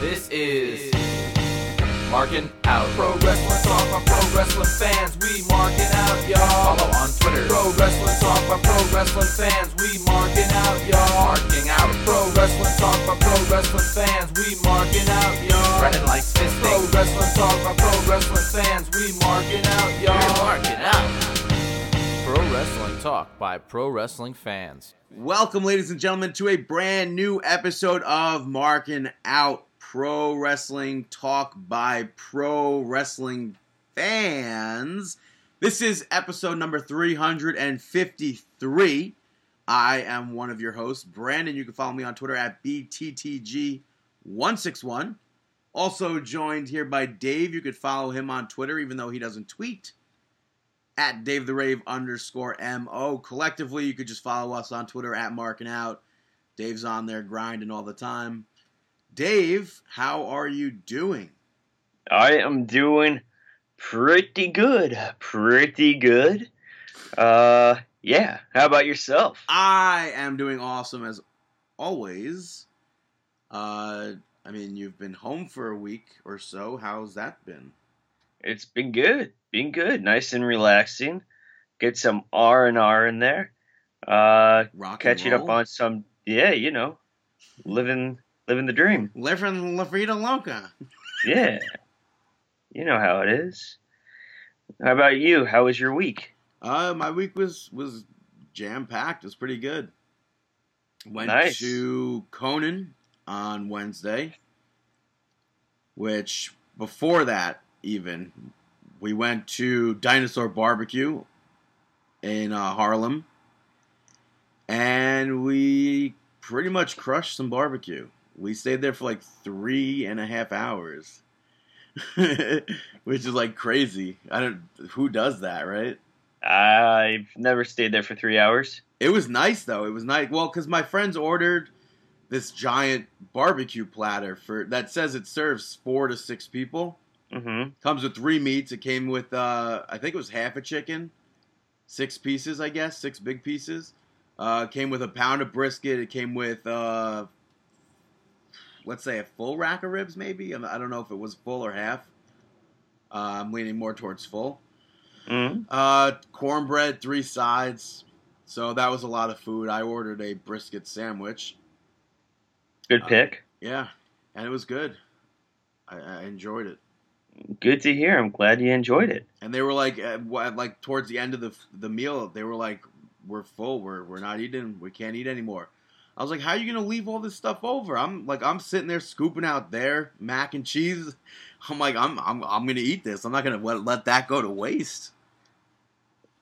This is Marking Out. Pro Wrestling Talk by Pro Wrestling fans. We marking out, y'all. Follow on Twitter. Pro Wrestling Talk by Pro Wrestling fans. We marking out, y'all. Marking out. Pro Wrestling Talk by Pro Wrestling fans. We marking out, y'all. Running like fisting. Pro Wrestling Talk by Pro Wrestling fans. We marking out, y'all. We're marking out. Pro Wrestling Talk by Pro Wrestling fans. Welcome, ladies and gentlemen, to a brand new episode of Marking Out Pro Wrestling Talk by Pro Wrestling Fans. This is episode number 353. I am one of your hosts, Brandon. You can follow me on Twitter at BTTG161. Also joined here by Dave. You could follow him on Twitter, even though he doesn't tweet at Dave the Rave underscore MO. Collectively, you could just follow us on Twitter at Marking Out. Dave's on there grinding all the time. Dave, how are you doing? I am doing pretty good. Pretty good. Uh yeah. How about yourself? I am doing awesome as always. Uh I mean, you've been home for a week or so. How's that been? It's been good. Been good. Nice and relaxing. Get some R and R in there. Uh Rock catching up on some yeah, you know. Living living the dream. Living La Vida Loca. Yeah. you know how it is. How about you? How was your week? Uh, my week was was jam packed. It was pretty good. Went Nice. to Conan on Wednesday, which before that even we went to Dinosaur Barbecue in uh, Harlem, and we pretty much crushed some barbecue. We stayed there for like three and a half hours, which is like crazy. I don't who does that, right? I've never stayed there for three hours. It was nice though. It was nice. Well, because my friends ordered this giant barbecue platter for that says it serves four to six people. Mm-hmm. Comes with three meats. It came with uh, I think it was half a chicken, six pieces, I guess, six big pieces. Uh, came with a pound of brisket. It came with uh, let's say a full rack of ribs, maybe. I'm- don't know if it was full or half. Uh, I'm leaning more towards full. Mm-hmm. Uh, cornbread, three sides. So that was a lot of food. I ordered a brisket sandwich. Good Uh, pick. Yeah, and it was good. I, I enjoyed it. Good to hear. I'm glad you enjoyed it. And they were like, uh, like towards the end of the the meal, they were like, "We're full. We're we're not eating. We can't eat anymore." I was like, "How are you gonna leave all this stuff over?" I'm like, I'm sitting there scooping out their mac and cheese. I'm like, I'm I'm I'm gonna eat this. I'm not gonna let, let that go to waste.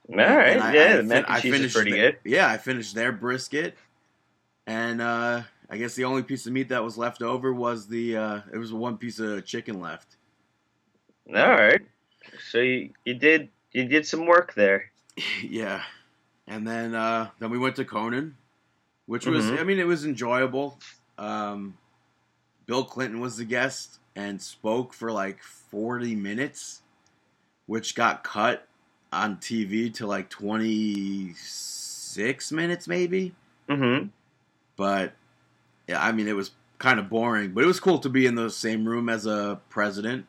All right. I- yeah, I the mac and I cheese is finished pretty the- good. Yeah, I finished their brisket, and uh, I guess the only piece of meat that was left over was the uh, it was one piece of chicken left. All right. So you, you did you did some work there. yeah, and then uh, then we went to Conan, which was Mhm. I mean it was enjoyable. Um, Bill Clinton was the guest and spoke for like forty minutes, which got cut on TV to like twenty six minutes maybe. Mm-hmm. but yeah, I mean, it was kind of boring. But it was cool to be in the same room as a president.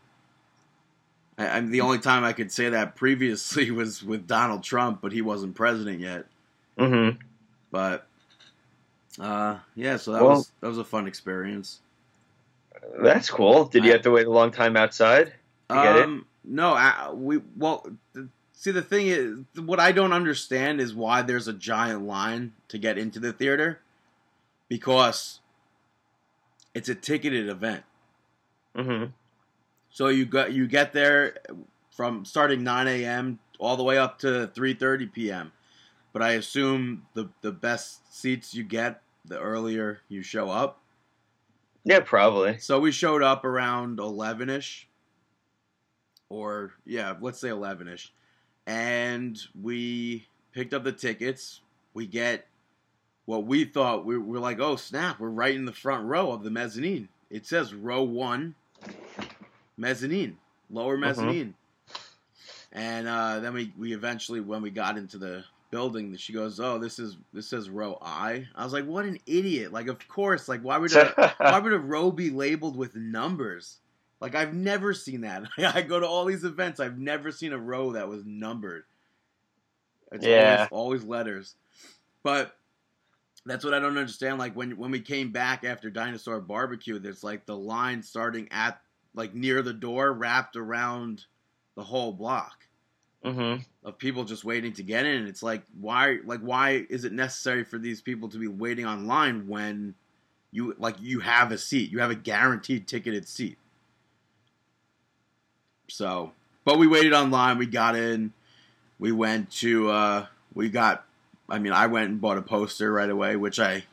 I, I mean, the only time I could say that previously was with Donald Trump, but he wasn't president yet. Mm-hmm. But uh, yeah, so that Well- was that was a fun experience. That's cool. Did you I- have to wait a long time outside? to get it? Um, no, I, we well. See, the thing is, what I don't understand is why there's a giant line to get into the theater, because it's a ticketed event. Mm-hmm. So you got you get there from starting 9 a.m. all the way up to 3:30 p.m. But I assume the the best seats you get, the earlier you show up. Yeah, probably. So we showed up around 11ish, or yeah, let's say 11ish, and we picked up the tickets. We get what we thought we were like, oh snap, we're right in the front row of the mezzanine. It says row one, mezzanine, lower mezzanine. And uh, then we, we eventually, when we got into the building. She goes, "Oh, this is this says row I." I was like, "What an idiot!" Like, of course, like why would a, why would a row be labeled with numbers? Like I've never seen that. I go to all these events. I've never seen a row that was numbered. It's Yeah. always, always letters. But that's what I don't understand. Like when when we came back after Dinosaur Barbecue, there's like the line starting at like near the door, wrapped around the whole block hmm of people just waiting to get in. It's like why like why is it necessary for these people to be waiting online when you like you have a seat, you have a guaranteed ticketed seat. So, but we waited online, we got in, we went to uh we got I mean, I went and bought a poster right away, which I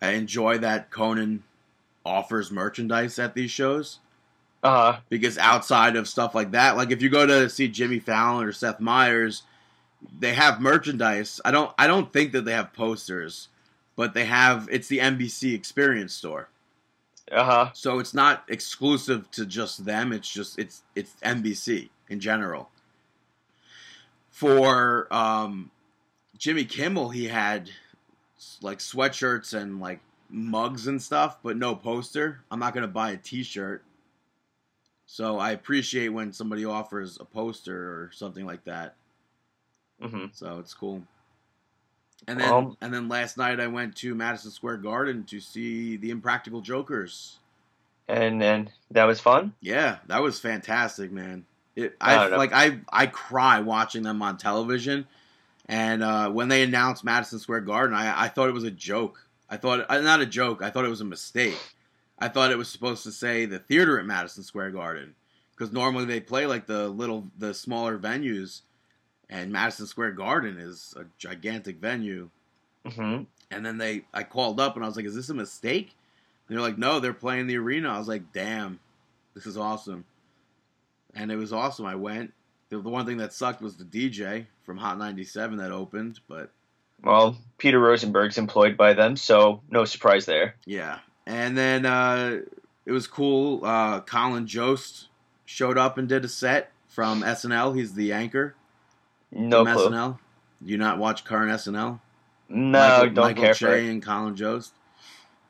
I enjoy that Conan offers merchandise at these shows Uh huh. because outside of stuff like that, like if you go to see Jimmy Fallon or Seth Meyers, they have merchandise. I don't I don't think that they have posters, but they have it's the NBC Experience store. Uh huh. So it's not exclusive to just them, it's just it's it's NBC in general. For um Jimmy Kimmel, he had like sweatshirts and like mugs and stuff, but no poster. I'm not going to buy a t-shirt. So I appreciate when somebody offers a poster or something like that. hmm So it's cool. And then Um, and then last night I went to Madison Square Garden to see the Impractical Jokers. And then that was fun. Yeah, that was fantastic, man. It I I like I I cry watching them on television, and uh, when they announced Madison Square Garden, I I thought it was a joke. I thought uh, not a joke. I thought it was a mistake. I thought it was supposed to say the theater at Madison Square Garden because normally they play like the little the smaller venues, and Madison Square Garden is a gigantic venue. hmm And then they, I called up and I was like, "Is this a mistake?" And they're like, "No, they're playing the arena." I was like, "Damn, this is awesome." And it was awesome. I went. The, the one thing that sucked was the DJ from Hot 97 that opened, but Well, Peter Rosenberg's employed by them, so no surprise there. yeah. And then uh, it was cool. Uh, Colin Jost showed up and did a set from SNL. He's the anchor No from clue. SNL. Do you not watch current SNL? No, Michael, don't Michael care Che for it. and Colin Jost.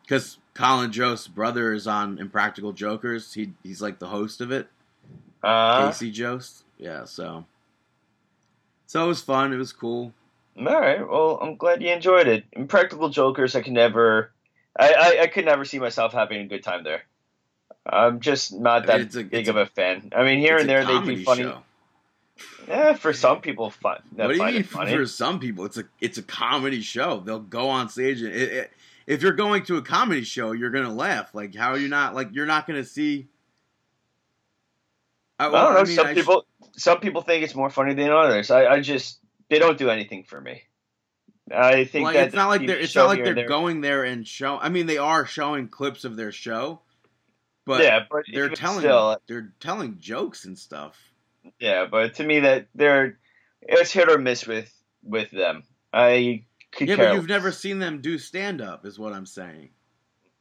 Because Colin Jost's brother is on Impractical Jokers. He he's like the host of it. Uh, Casey Jost. Yeah, so so it was fun. It was cool. all right. Well, I'm glad you enjoyed it. Impractical Jokers, I can never, I, I, I could never see myself having a good time there. I'm just not I that mean, a- big of a fan. I mean, here and there they comedy do funny. show. Yeah, for some people, fun. What do you mean for some people? It's a it's a comedy show. They'll go on stage and it, it, if you're going to a comedy show, you're gonna laugh. Like how are you not like you're not gonna see. I, I don't know. I mean, some I sh- people, some people think it's more funny than others. I, I just they don't do anything for me. I think like it's not like they're it's not like they're there- going there and show. I mean, they are showing clips of their show, but yeah, but they're telling still, uh, they're telling jokes and stuff. yeah. But to me, that they're it's hit or miss with with them. I could Yeah, but you've never seen them do stand up, is what I'm saying.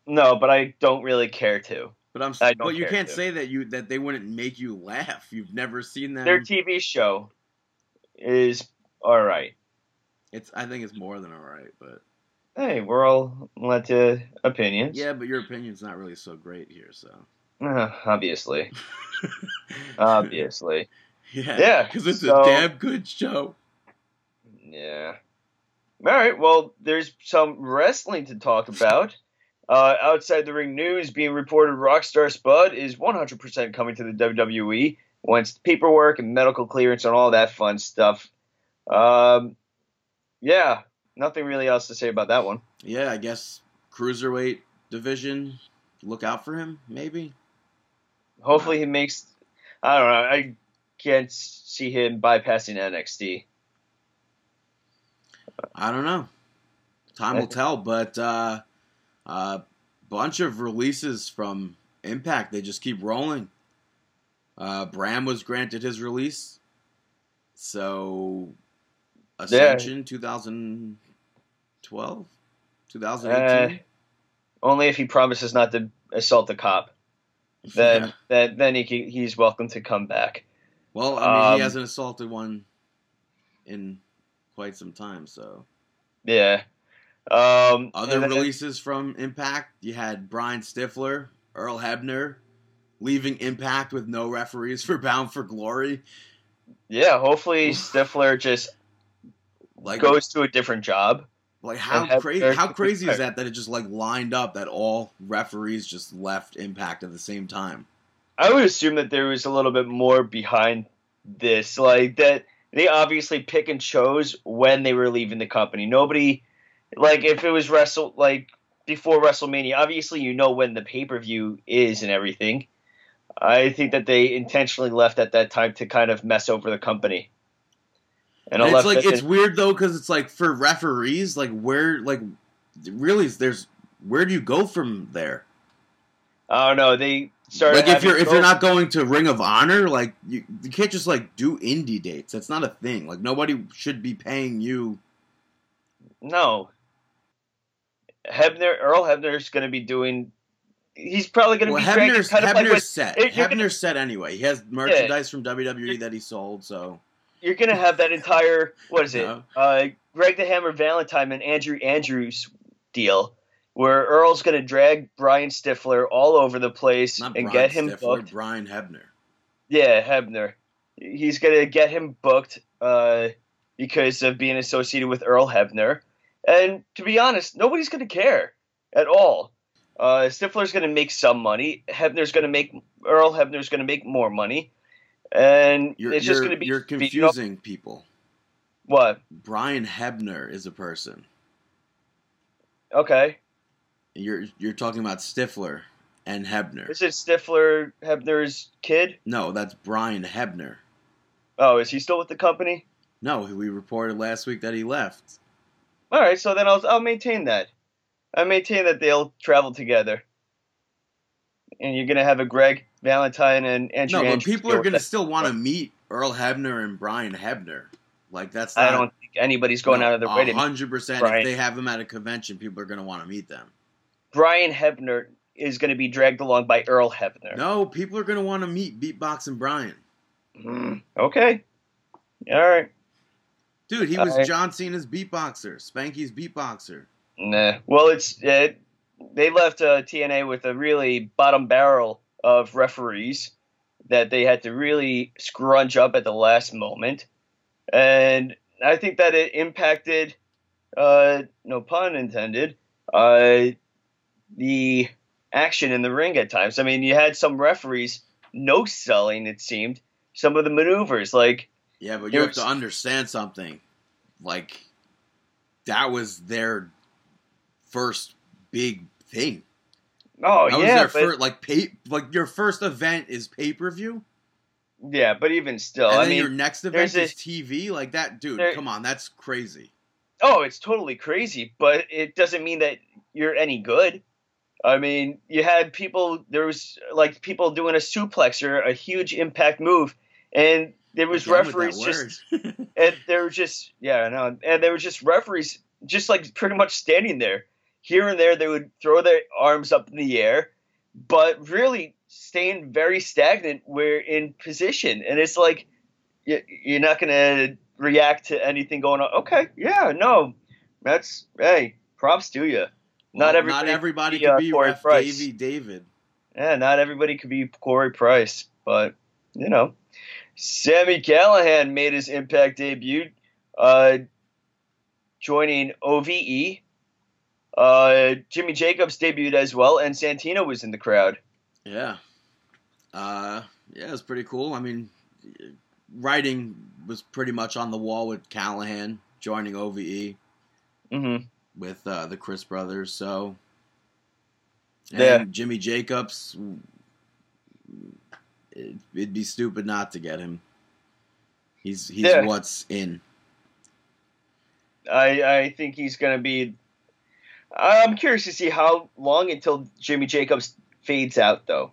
no, but I don't really care to. But I'm, I but you can't to. say that you that they wouldn't make you laugh. You've never seen them. Their TV show is all right. It's I think it's more than all right, but Hey, we're all led to opinions. yeah, but your opinion's not really so great here. So Uh, obviously, obviously. yeah, Yeah, because it's so- a damn good show. Yeah. All right. Well, there's some wrestling to talk about. Uh, outside the ring news being reported, Rockstar Spud is 100% coming to the WWE once paperwork and medical clearance and all that fun stuff. Um, yeah, nothing really else to say about that one. Yeah, I guess cruiserweight division. Look out for him, maybe. Hopefully, he makes. I don't know. I can't see him bypassing NXT. I don't know. Time will tell, but uh, a bunch of releases from Impact. They just keep rolling. Uh, Bram was granted his release, so Ascension 2012, 2018. Uh, only if he promises not to assault a cop. Then, Yeah. then, then he he's welcome to come back. Well, I mean, um, he hasn't assaulted one in quite some time. So Yeah. Um, other then- releases from Impact, you had Brian Stiffler, Earl Hebner, leaving Impact with no referees for Bound for Glory. Yeah, hopefully Stiffler just Like goes to a different job. Like how crazy? How crazy is that? That it just like lined up that all referees just left Impact at the same time. I would assume that there was a little bit more behind this, like that they obviously pick and chose when they were leaving the company. Nobody, like if it was wrestle like before WrestleMania, obviously you know when the pay per view is and everything. I think that they intentionally left at that time to kind of mess over the company. And, And it's like it- it's weird though because it's like for referees, like where like really there's where do you go from there? I don't know. They started like if you're if you're not going to Ring of Honor, like you, you can't just like do indie dates. That's not a thing. Like nobody should be paying you. No. Hebner, Earl Hebner's going to be doing. He's probably going to Well, be Hebner's, like Hebner's with, set. you're gonna- Hebner's set anyway. He has merchandise from WWE that he sold. So you're going to have that entire what is it? No. Uh, Greg the Hammer Valentine and Andrew Andrews deal, where Earl's going to drag Brian Stiffler all over the place not and Brian get him Stiffler, booked. Brian Hebner. Yeah, Hebner. He's going to get him booked uh, because of being associated with Earl Hebner. And to be honest, nobody's going to care at all. Uh, Stiffler's going to make some money. Hebner's going to make Earl Hebner's going to make more money, and You're, it's just going to be you're confusing people. What? Brian Hebner is a person. Okay, You're you're talking about Stiffler and Hebner. is it Stiffler Hebner's kid? No, that's Brian Hebner. Oh, is he still with the company? No, we reported last week that he left. All right, so then I'll I'll maintain that. I maintain that they'll travel together, and you're gonna have a Greg Valentine and Andrew. No, but Andrews people are going to still want to meet Earl Hebner and Brian Hebner. Like that's not, I don't think anybody's going out of their way to. hundred percent. If they have them at a convention, people are going to want to meet them. Brian Hebner is going to be dragged along by Earl Hebner. No, people are going to want to meet Beatbox and Brian. Mm, okay. All right. Dude, he was. John Cena's beatboxer, Spanky's beatboxer. Nah. Well, it's uh, they left uh, TNA with a really bottom barrel of referees that they had to really scrunch up at the last moment, and I think that it impacted, uh, no pun intended, uh, the action in the ring at times. I mean, you had some referees no selling. It seemed some of the maneuvers like. Yeah, but you have to understand something. Like that was their first big thing. Oh was yeah, but, first like pay like your first event is pay per view, yeah, but even still, and I mean, your next event is this- TV. Like that, dude. there- come on, that's crazy. Oh, it's totally crazy, but it doesn't mean that you're any good. I mean, you had people. There was like people doing a suplex or a huge impact move, and there was Again referees just and they were just yeah, I know, and there were just referees just like pretty much standing there. Here and there, they would throw their arms up in the air, but really staying very stagnant. Where in position, and it's like you- you're not gonna react to anything going on. Okay, yeah, no, that's hey, props to you. Not Well, everybody. Not everybody be, could uh, be Corey Ref Price. Davey David. Yeah, not everybody could be Corey Price, but you know, Sami Callihan made his Impact debut, uh, joining OVE. Uh, Jimmy Jacobs debuted as well, and Santino was in the crowd. Yeah. Uh, yeah, it was pretty cool. I mean, writing was pretty much on the wall with Callihan joining OVE hmm with uh, the Crist brothers. So, and Yeah. Jimmy Jacobs, it, it'd be stupid not to get him. He's he's Yeah. what's in. I I think he's gonna be. I'm curious to see how long until Jimmy Jacobs fades out, though.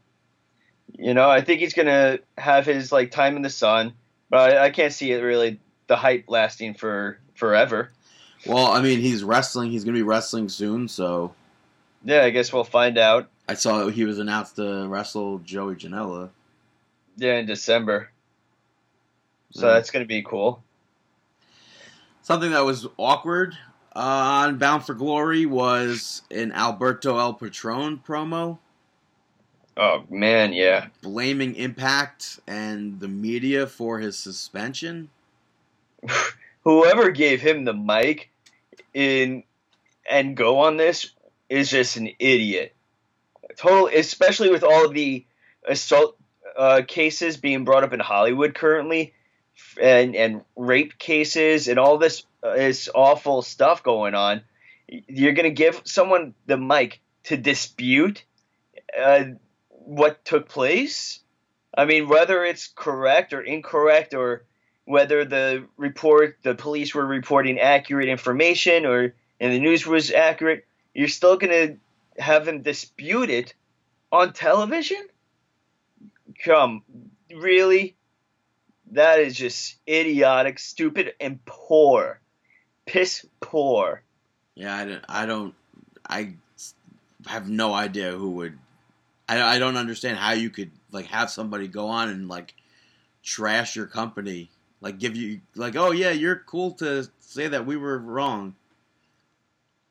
You know, I think he's gonna have his like time in the sun, but I, I can't see it really the hype lasting for forever. Well, I mean, he's wrestling. He's gonna be wrestling soon. So Yeah, I guess we'll find out. I saw he was announced to wrestle Joey Janela. Yeah, in December. So Yeah. that's gonna be cool. Something that was awkward uh, on Bound for Glory was an Alberto El Patron promo Oh man, yeah. blaming Impact and the media for his suspension. Whoever gave him the mic in and go on this is just an idiot. Total, especially with all the assault uh, cases being brought up in Hollywood currently, and and rape cases and all this uh, is awful stuff going on. You're gonna give someone the mic to dispute uh, what took place. I mean, whether it's correct or incorrect, or whether the report, the police were reporting accurate information, or and the news was accurate, you're still gonna have them dispute it on television. Come, really? That is just idiotic, stupid, and poor. Piss poor. Yeah, I don't. I, don't, I have no idea who would. I, I don't understand how you could like have somebody go on and like trash your company, like give you like, oh yeah, you're cool to say that we were wrong.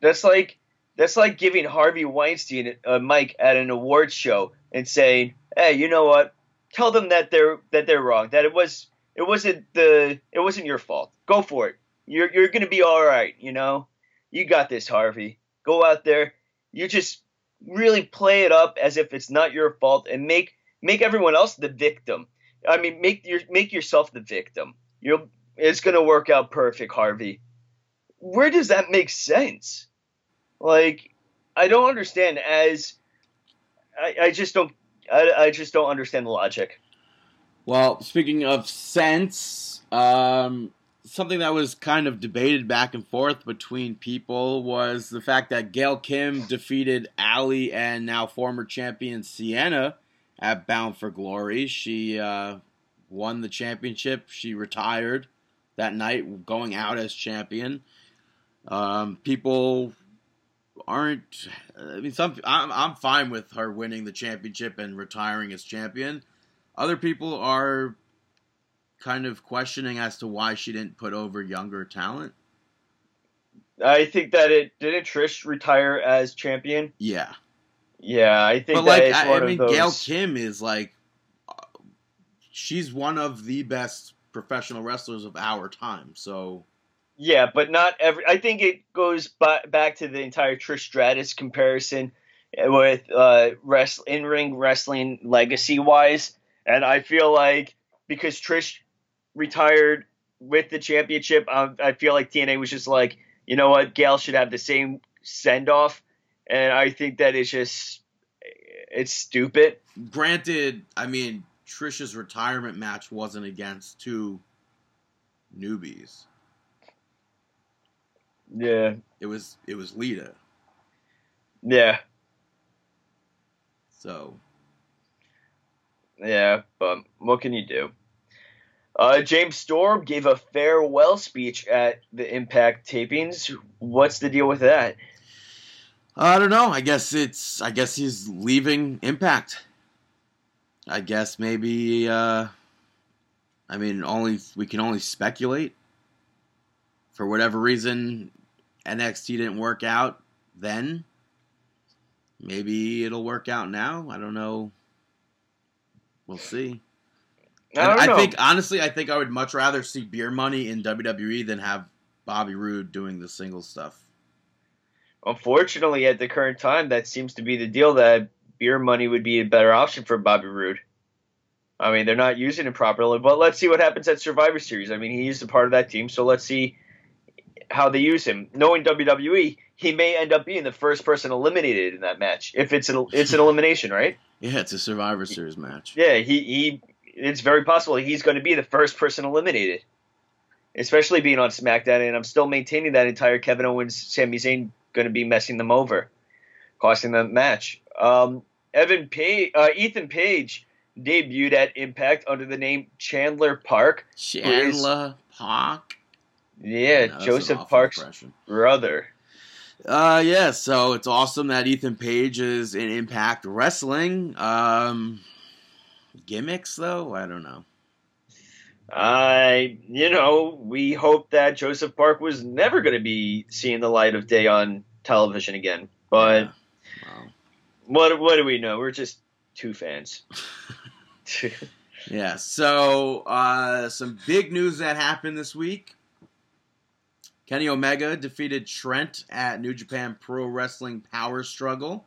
That's like that's like giving Harvey Weinstein a mic at an awards show and saying, "Hey, you know what? Tell them that they're that they're wrong. That it was it wasn't the it wasn't your fault. Go for it. You're you're gonna be all right. You know, you got this, Harvey. Go out there. You just really play it up as if it's not your fault and make make everyone else the victim. I mean, make your make yourself the victim. You'll it's gonna work out perfect, Harvey. Where does that make sense? Like, I don't understand. As I, I just don't. I, I just don't understand the logic. Well, speaking of sense, um, something that was kind of debated back and forth between people was the fact that Gail Kim defeated Allie and now former champion Sienna at Bound for Glory. She uh, won the championship. She retired that night, going out as champion. Um, people aren't. I mean, some. I'm I'm fine with her winning the championship and retiring as champion. Other people are kind of questioning as to why she didn't put over younger talent. I think that it didn't Trish retire as champion. Yeah, Yeah, I think but that like I, I mean, those. Gail Kim is like, she's one of the best professional wrestlers of our time. So Yeah, but not every. I think it goes ba- back to the entire Trish Stratus comparison with uh, rest in ring wrestling legacy wise, and I feel like because Trish retired with the championship, um, I feel like TNA was just like, you know what, Gail should have the same send off, and I think that is just it's stupid. granted, I mean, Trisha's retirement match wasn't against two newbies. Yeah, It was it was Lita. yeah, So Yeah, but what can you do? Uh, James Storm gave a farewell speech at the Impact tapings. What's the deal with that? I don't know. I guess it's. I guess he's leaving Impact. I guess maybe. Uh, I mean, only we can only speculate. For whatever reason, NXT didn't work out then. Maybe it'll work out now. I don't know. We'll see. I don't And know. I think honestly, I think I would much rather see Beer Money in WWE than have Bobby Roode doing the single stuff. Unfortunately, at the current time, that seems to be the deal that beer money would be a better option for Bobby Roode. I mean, they're not using it properly, but let's see what happens at Survivor Series. I mean, he's a part of that team, so let's see how they use him. Knowing WWE, he may end up being the first person eliminated in that match if it's an, it's an elimination, right? Yeah, it's a Survivor Series match. Yeah, he, he it's very possible he's going to be the first person eliminated, especially being on SmackDown. And I'm still maintaining that entire Kevin Owens, Sami Zayn going to be messing them over, costing them the match. Um, Evan Page, uh, Ethan Page debuted at Impact under the name Chandler Park. Chandler Park. Yeah, No, Joseph Park's impression. brother. Uh, yeah. So it's awesome that Ethan Page is in Impact Wrestling. Um, gimmicks though, I don't know. I, you know, we hope that Joseph Park was never going to be seeing the light of day on television again. But Yeah. Wow. what what do we know? We're just two fans. Yeah, so uh, some big news that happened this week. Kenny Omega defeated Trent at New Japan Pro Wrestling Power Struggle.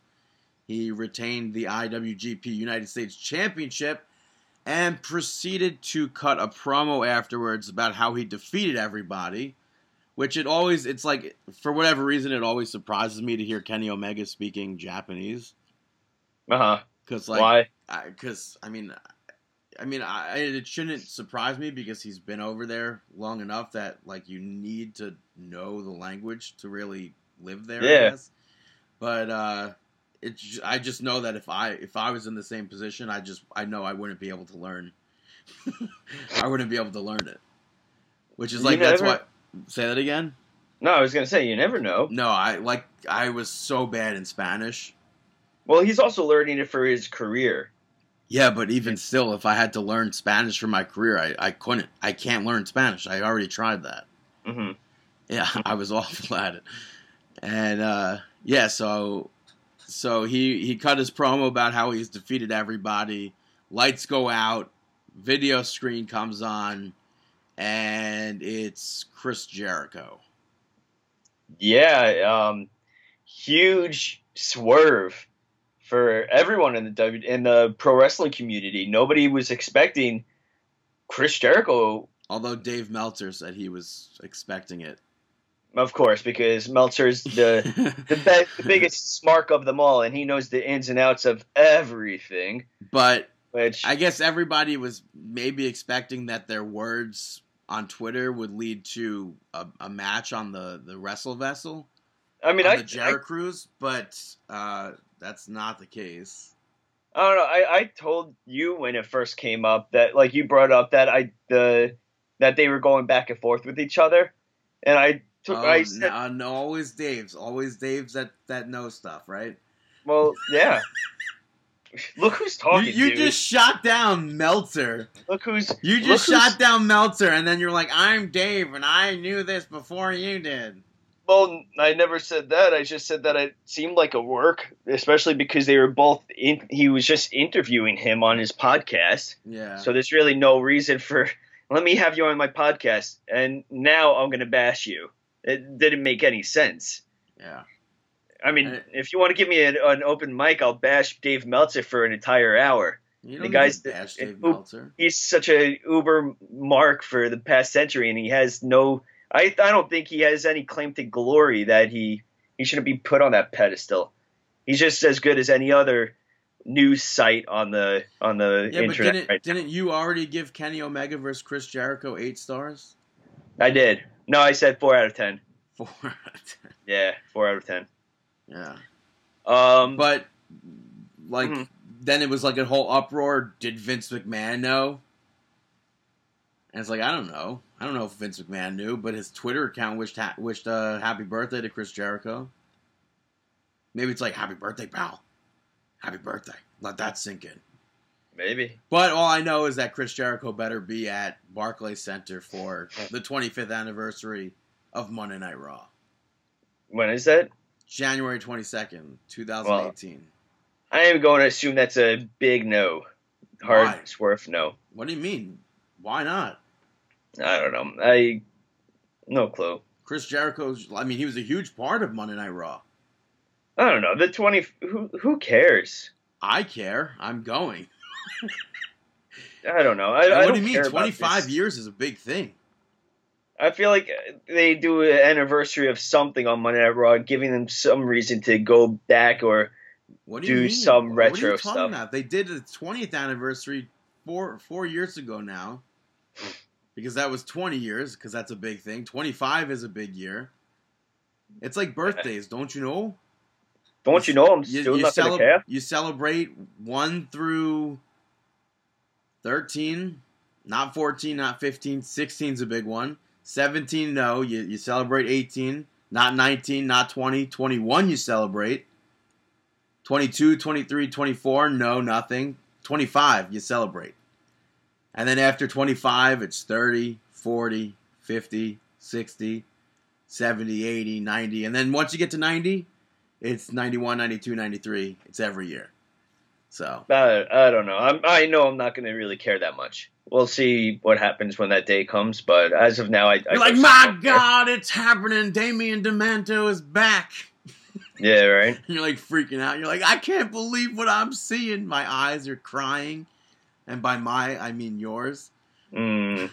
He retained the IWGP United States Championship and proceeded to cut a promo afterwards about how he defeated everybody. Which it always, it's like, for whatever reason, it always surprises me to hear Kenny Omega speaking Japanese. uh huh. Because, like, Why? because I mean, I mean, I, it shouldn't surprise me because he's been over there long enough that like you need to know the language to really live there. I Yeah. guess. But uh, it's I just know that if I if I was in the same position, I just I know I wouldn't be able to learn. I wouldn't be able to learn it, which is You like that's never- what. Say that again. No, I was gonna say you never know. No, I like I was so bad in Spanish. Well, he's also learning it for his career. Yeah, but even still, if I had to learn Spanish for my career, I, I couldn't. I can't learn Spanish. I already tried that. hmm Yeah, I was awful at it. And uh, yeah, so so he he cut his promo about how he's defeated everybody. Lights go out, video screen comes on, and it's Chris Jericho. Yeah, um, huge swerve for everyone in the W in the pro wrestling community. Nobody was expecting Chris Jericho, Although Dave Meltzer said he was expecting it. Of course, because Meltzer's the the, be- the biggest smart of them all, and he knows the ins and outs of everything. but Which I guess everybody was maybe expecting that their words on Twitter would lead to a, a match on the, the Wrestle Vessel I mean, I, the Jericho Cruise, but uh, that's not the case. I don't know. I, I told you when it first came up that like you brought up that I the that they were going back and forth with each other, and I took Oh, I said, no, no, always Dave's, always Dave's that that know stuff, right? well, yeah. Look who's talking. you dude. just shot down Meltzer. look who's You just who's- shot down Meltzer, and then you're like, "I'm Dave, and I knew this before you did." Well, I never said that. I just said that it seemed like a work, especially because they were both in. He was just interviewing him on his podcast, Yeah. so there's really no reason for. Let me have you on my podcast, and now I'm going to bash you. It didn't make any sense. yeah. I mean, Uh, if you want to give me an, an open mic, I'll bash Dave Meltzer for an entire hour. You The guys need to that- bash Dave who- Meltzer. He's such a uber mark for the past century, and he has no. I I don't think he has any claim to glory that he he shouldn't be put on that pedestal. He's just as good as any other news site on the on the Yeah, but internet. didn't right didn't you already give Kenny Omega versus Chris Jericho eight stars? I did. No, I said four out of ten. Four out of ten. Yeah, four out of ten. Yeah, Um, but like Mhm. then it was like a whole uproar. Did Vince McMahon know? And it's like I don't know. I don't know if Vince McMahon knew, but his Twitter account wished ha- wished uh, happy birthday to Chris Jericho. Maybe it's like happy birthday, pal. Happy birthday. Let that sink in. Maybe. But all I know is that Chris Jericho better be at Barclays Center for the 25th anniversary of Monday Night Raw, When is that? January 22nd, 2018. I am going to assume that's a big no. Hard Why? swerve no. What do you mean? Why not? I don't know. I no clue. Chris Jericho's. I mean, he was a huge part of Monday Night Raw. I don't know. The twenty. Who who cares? I care. I'm going. I don't know. I, And I what don't do you mean? 25 years is a big thing. I feel like they do an anniversary of something on Monday Night Raw, giving them some reason to go back or What do Do some what are retro you talking stuff. About? They did the 20th anniversary four four years ago now, because that was 20 years. Because that's a big thing. 25 is a big year. It's like birthdays, don't you know? don't you know I'm still you, gonna celeb- you celebrate one through 13, not 14, not 15. 16 is a big one. 17, no. You, you celebrate 18, not 19, not 20. 21, you celebrate. 22, 23, 24, no, nothing. 25, you celebrate. And then after 25, it's 30, 40, 50, 60, 70, 80, 90. And then once you get to 90, it's 91, 92, 93. It's every year. So, I, I don't know. I'm, I know I'm not going to really care that much. We'll see what happens when that day comes. But as of now, I, I you're like, my don't care." God, it's happening. Damien Demento is back. Yeah, right. You're like freaking out. You're like, I can't believe what I'm seeing. My eyes are crying. And by my, I mean yours. Mm.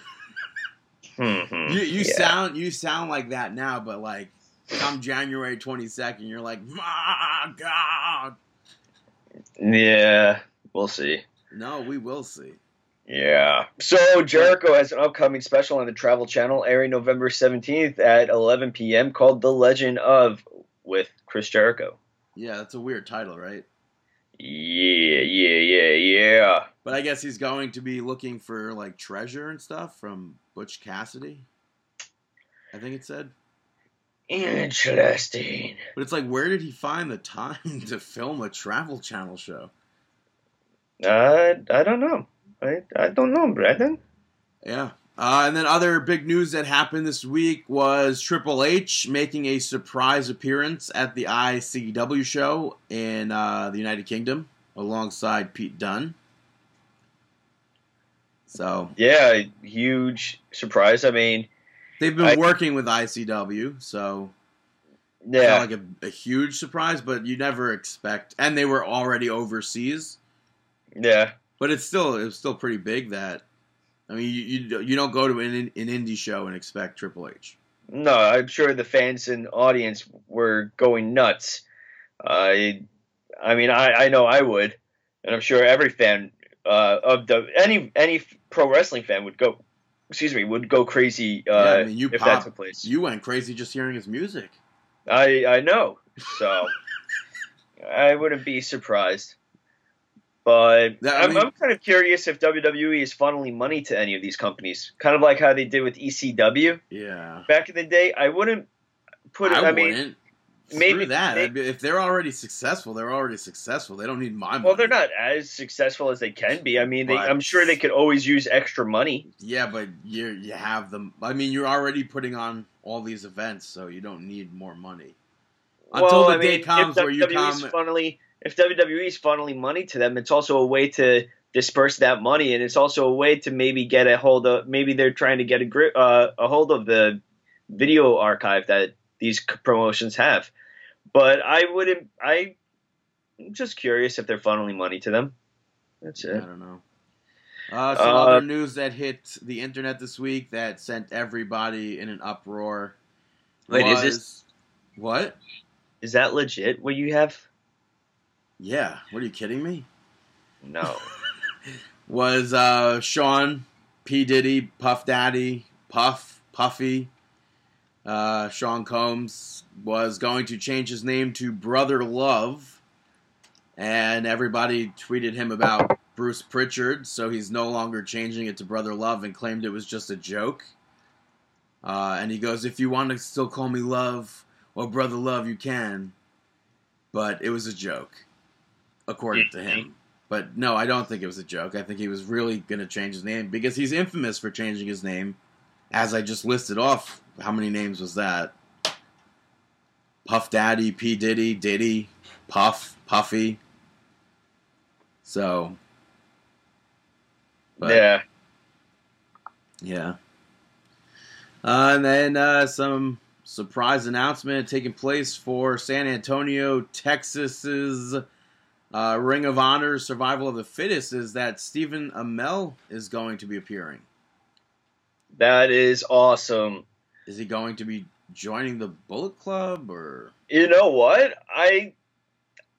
hmm You you Yeah. sound you sound like that now, but like come January twenty second, you're like, my God. Yeah, we'll see. No, we will see. Yeah. So Jericho has an upcoming special on the Travel Channel airing November 17th at 11 p.m. called The Legend of with Chris Jericho. Yeah, that's a weird title, right? Yeah, yeah, yeah, yeah. But I guess he's going to be looking for like treasure and stuff from Butch Cassidy. I think it said. Interesting. But it's like, where did he find the time to film a Travel Channel show? I I don't know. I I don't know, Brandon. Yeah. Uh, and then other big news that happened this week was Triple H making a surprise appearance at the ICW show in uh, the United Kingdom alongside Pete Dunne. So Yeah, huge surprise. I mean, they've been I- working with ICW, so it's yeah, not like a, a huge surprise, but you never expect. And they were already overseas, yeah. but it's still it was still pretty big. That I mean, you you, you don't go to an, an indie show and expect Triple H. No, I'm sure the fans and audience were going nuts. I, I mean, I, I know I would, and I'm sure every fan uh, of the any any pro wrestling fan would go. Excuse me, would go crazy uh, Yeah, I mean, you if pop- that's the place. You went crazy just hearing his music. I I know, so I wouldn't be surprised. But That- I'm, mean- I'm kind of curious if WWE is funneling money to any of these companies, kind of like how they did with ECW Yeah. back in the day. I wouldn't put it. I, I, mean. Maybe Screw that. they- if they're already successful, they're already successful. They don't need my money. well, they're not as successful as they can be. I mean, they, But- I'm sure they could always use extra money. Yeah, but you you have them. I mean, you're already putting on all these events, so you don't need more money. Until well, the I day comes if where you WWE's come. funnily, if WWE's funneling money to them, it's also a way to disperse that money, and it's also a way to maybe get a hold of. Maybe they're trying to get a grip, uh, a hold of the video archive that these promotions have. But I wouldn't. I, I'm just curious if they're funneling money to them. That's it. I don't know. Uh, some Uh, other news that hit the internet this week that sent everybody in an uproar. Wait, is this- what? Is that legit? What you have? Yeah. What are you kidding me? No. was uh, Sean P Diddy, Puff Daddy, Puff Puffy. Uh, Sean Combs was going to change his name to Brother Love, and everybody tweeted him about Bruce Prichard, so he's no longer changing it to Brother Love and claimed it was just a joke. Uh, and he goes, "If you want to still call me Love or Brother Love, you can, but it was a joke, according to him." But no, I don't think it was a joke. I think he was really going to change his name because he's infamous for changing his name. As I just listed off, how many names was that? Puff Daddy, P Diddy, Diddy, Puff, Puffy. So, but, yeah. yeah. Uh, and then uh, some surprise announcement taking place for San Antonio, Texas's uh, Ring of Honor Survival of the Fittest is that Stephen Amell is going to be appearing. That is awesome. Is he going to be joining the Bullet Club or? You know what? I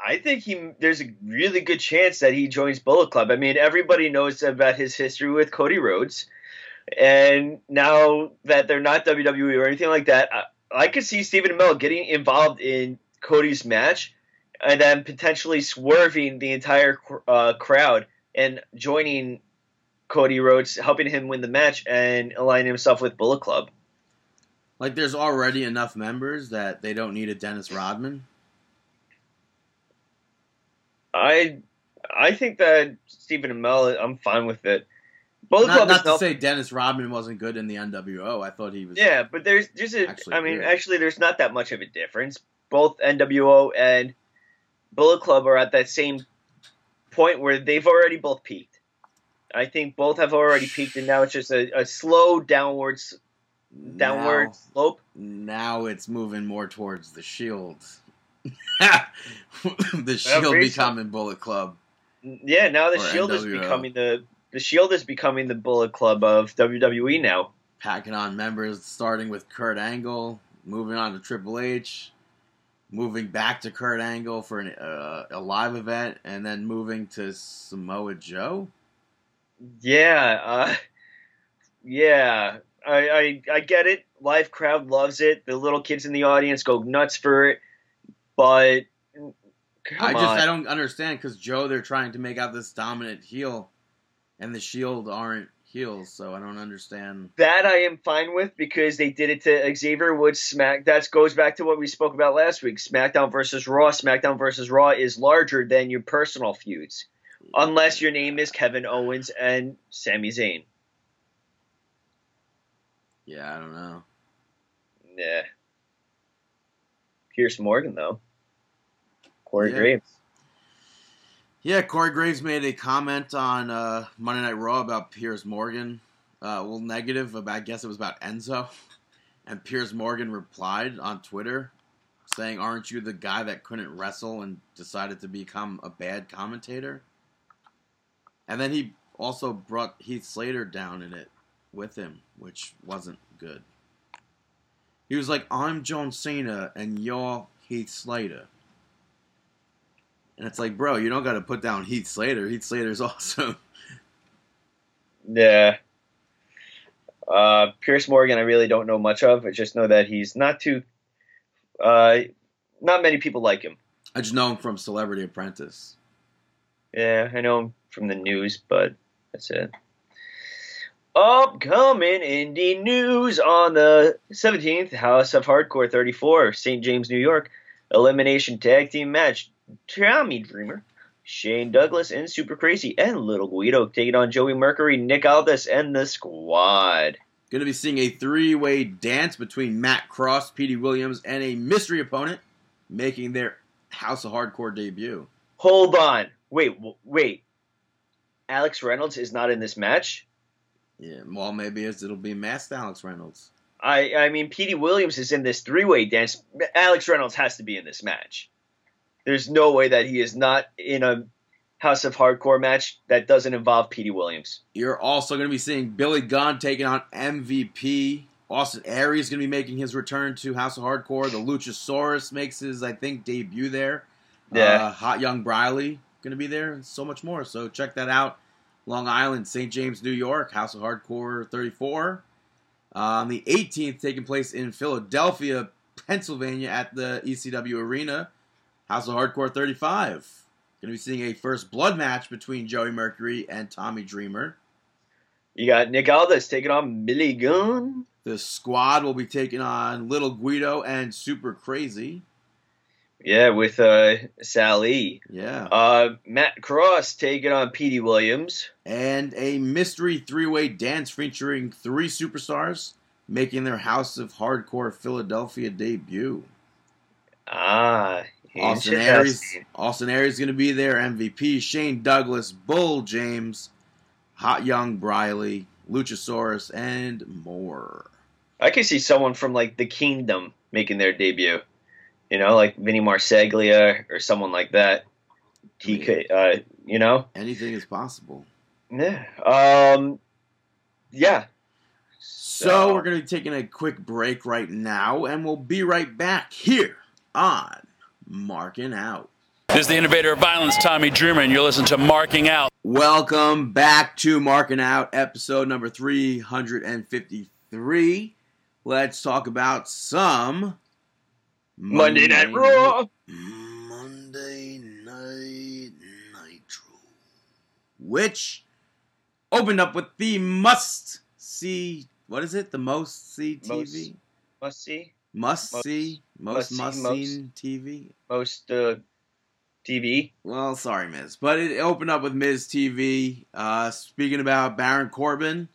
I think he there's a really good chance that he joins Bullet Club. I mean, everybody knows about his history with Cody Rhodes, and now that they're not WWE or anything like that, I, I could see Stephen Amell getting involved in Cody's match, and then potentially swerving the entire uh, crowd and joining Cody Rhodes, helping him win the match and aligning himself with Bullet Club. Like, there's already enough members that they don't need a Dennis Rodman. I I think that Stephen Amell, I'm fine with it. Both Not, not to say Dennis Rodman wasn't good in the NWO. I thought he was. yeah, but there's there's a. I mean, good. actually, there's not that much of a difference. Both NWO and Bullet Club are at that same point where they've already both peaked. I think both have already peaked, and now it's just a, a slow downwards downward Now, slope. now it's moving more towards the Shield. the Shield becoming Bullet Club. Yeah, now the Shield is becoming the the Shield is becoming the Bullet Club of WWE now. packing on members, starting with Kurt Angle, moving on to Triple H, moving back to Kurt Angle for an, uh, a live event, and then moving to Samoa Joe. Yeah, uh, yeah. I, I I get it. Live crowd loves it. The little kids in the audience go nuts for it. But I just on. I don't understand because Joe they're trying to make out this dominant heel, and the Shield aren't heels, so I don't understand. that I am fine with because they did it to Xavier Woods. Smack that goes back to what we spoke about last week. SmackDown versus Raw. SmackDown versus Raw is larger than your personal feuds, unless your name is Kevin Owens and Sami Zayn. Yeah, I don't know. Yeah. Piers Morgan though. Corey Yeah. Graves. Yeah, Corey Graves made a comment on uh, Monday Night Raw about Piers Morgan. Uh, well, negative about, I guess it was about Enzo. And Piers Morgan replied on Twitter saying, Aren't you the guy that couldn't wrestle and decided to become a bad commentator? And then he also brought Heath Slater down in it with him, which wasn't good. He was like, I'm John Cena and you're Heath Slater. And it's like, bro, you don't got to put down Heath Slater. Heath Slater's awesome. Yeah. Uh, Piers Morgan, I really don't know much of. I just know that he's not too. Uh, not many people like him. I just know him from Celebrity Apprentice. Yeah, I know him from the news, but that's it. Upcoming indie news on the 17th, House of Hardcore 34, St. James, New York. Elimination tag team match. Tommy Dreamer, Shane Douglas, and Super Crazy, and Little Guido taking on Joey Mercury, Nick Aldis, and the squad. Going to be seeing a three way dance between Matt Cross, Petey Williams, and a mystery opponent making their House of Hardcore debut. Hold on. Wait, wait. Alex Reynolds is not in this match? Yeah, well, maybe it's, it'll be masked Alex Reynolds. I I mean, Petey Williams is in this three way dance. Alex Reynolds has to be in this match. There's no way that he is not in a House of Hardcore match that doesn't involve Petey Williams. You're also going to be seeing Billy Gunn taking on MVP. Austin Aries is going to be making his return to House of Hardcore. The Luchasaurus makes his, I think, debut there. Yeah. Uh, Hot Young Briley going to be there, and so much more. So check that out. Long Island, St. James, New York, House of Hardcore 34. Uh, on the 18th, taking place in Philadelphia, Pennsylvania, at the ECW Arena, House of Hardcore 35. Going to be seeing a first blood match between Joey Mercury and Tommy Dreamer. You got Nick Aldis taking on Billy Gunn. The squad will be taking on Little Guido and Super Crazy. Yeah, with uh, Sally. Yeah. Uh, Matt Cross taking on Petey Williams. and a mystery three-way dance featuring three superstars making their House of Hardcore Philadelphia debut. Ah, Austin Aries. Austin Aries is going to be there. MVP Shane Douglas, Bull James, Hot Young Briley, Luchasaurus, and more. I could see someone from like the Kingdom making their debut. You know, like Vinny Marseglia or someone like that. He Yeah. could, uh, you know, Anything is possible. yeah, um, yeah. So we're going to be taking a quick break right now, and we'll be right back here on Marking Out. This is the innovator of violence, Tommy Dreamer, and you're listening to Marking Out. Welcome back to Marking Out, episode number 353. Let's talk about some Monday Night Raw. Monday Night Nitro. Which opened up with the must see. What is it? The most see TV? Must see Must Most- see. Most must see, must seen TV? most uh, TV. Well, sorry, Miz, but it opened up with Miz TV uh, speaking about Baron Corbin,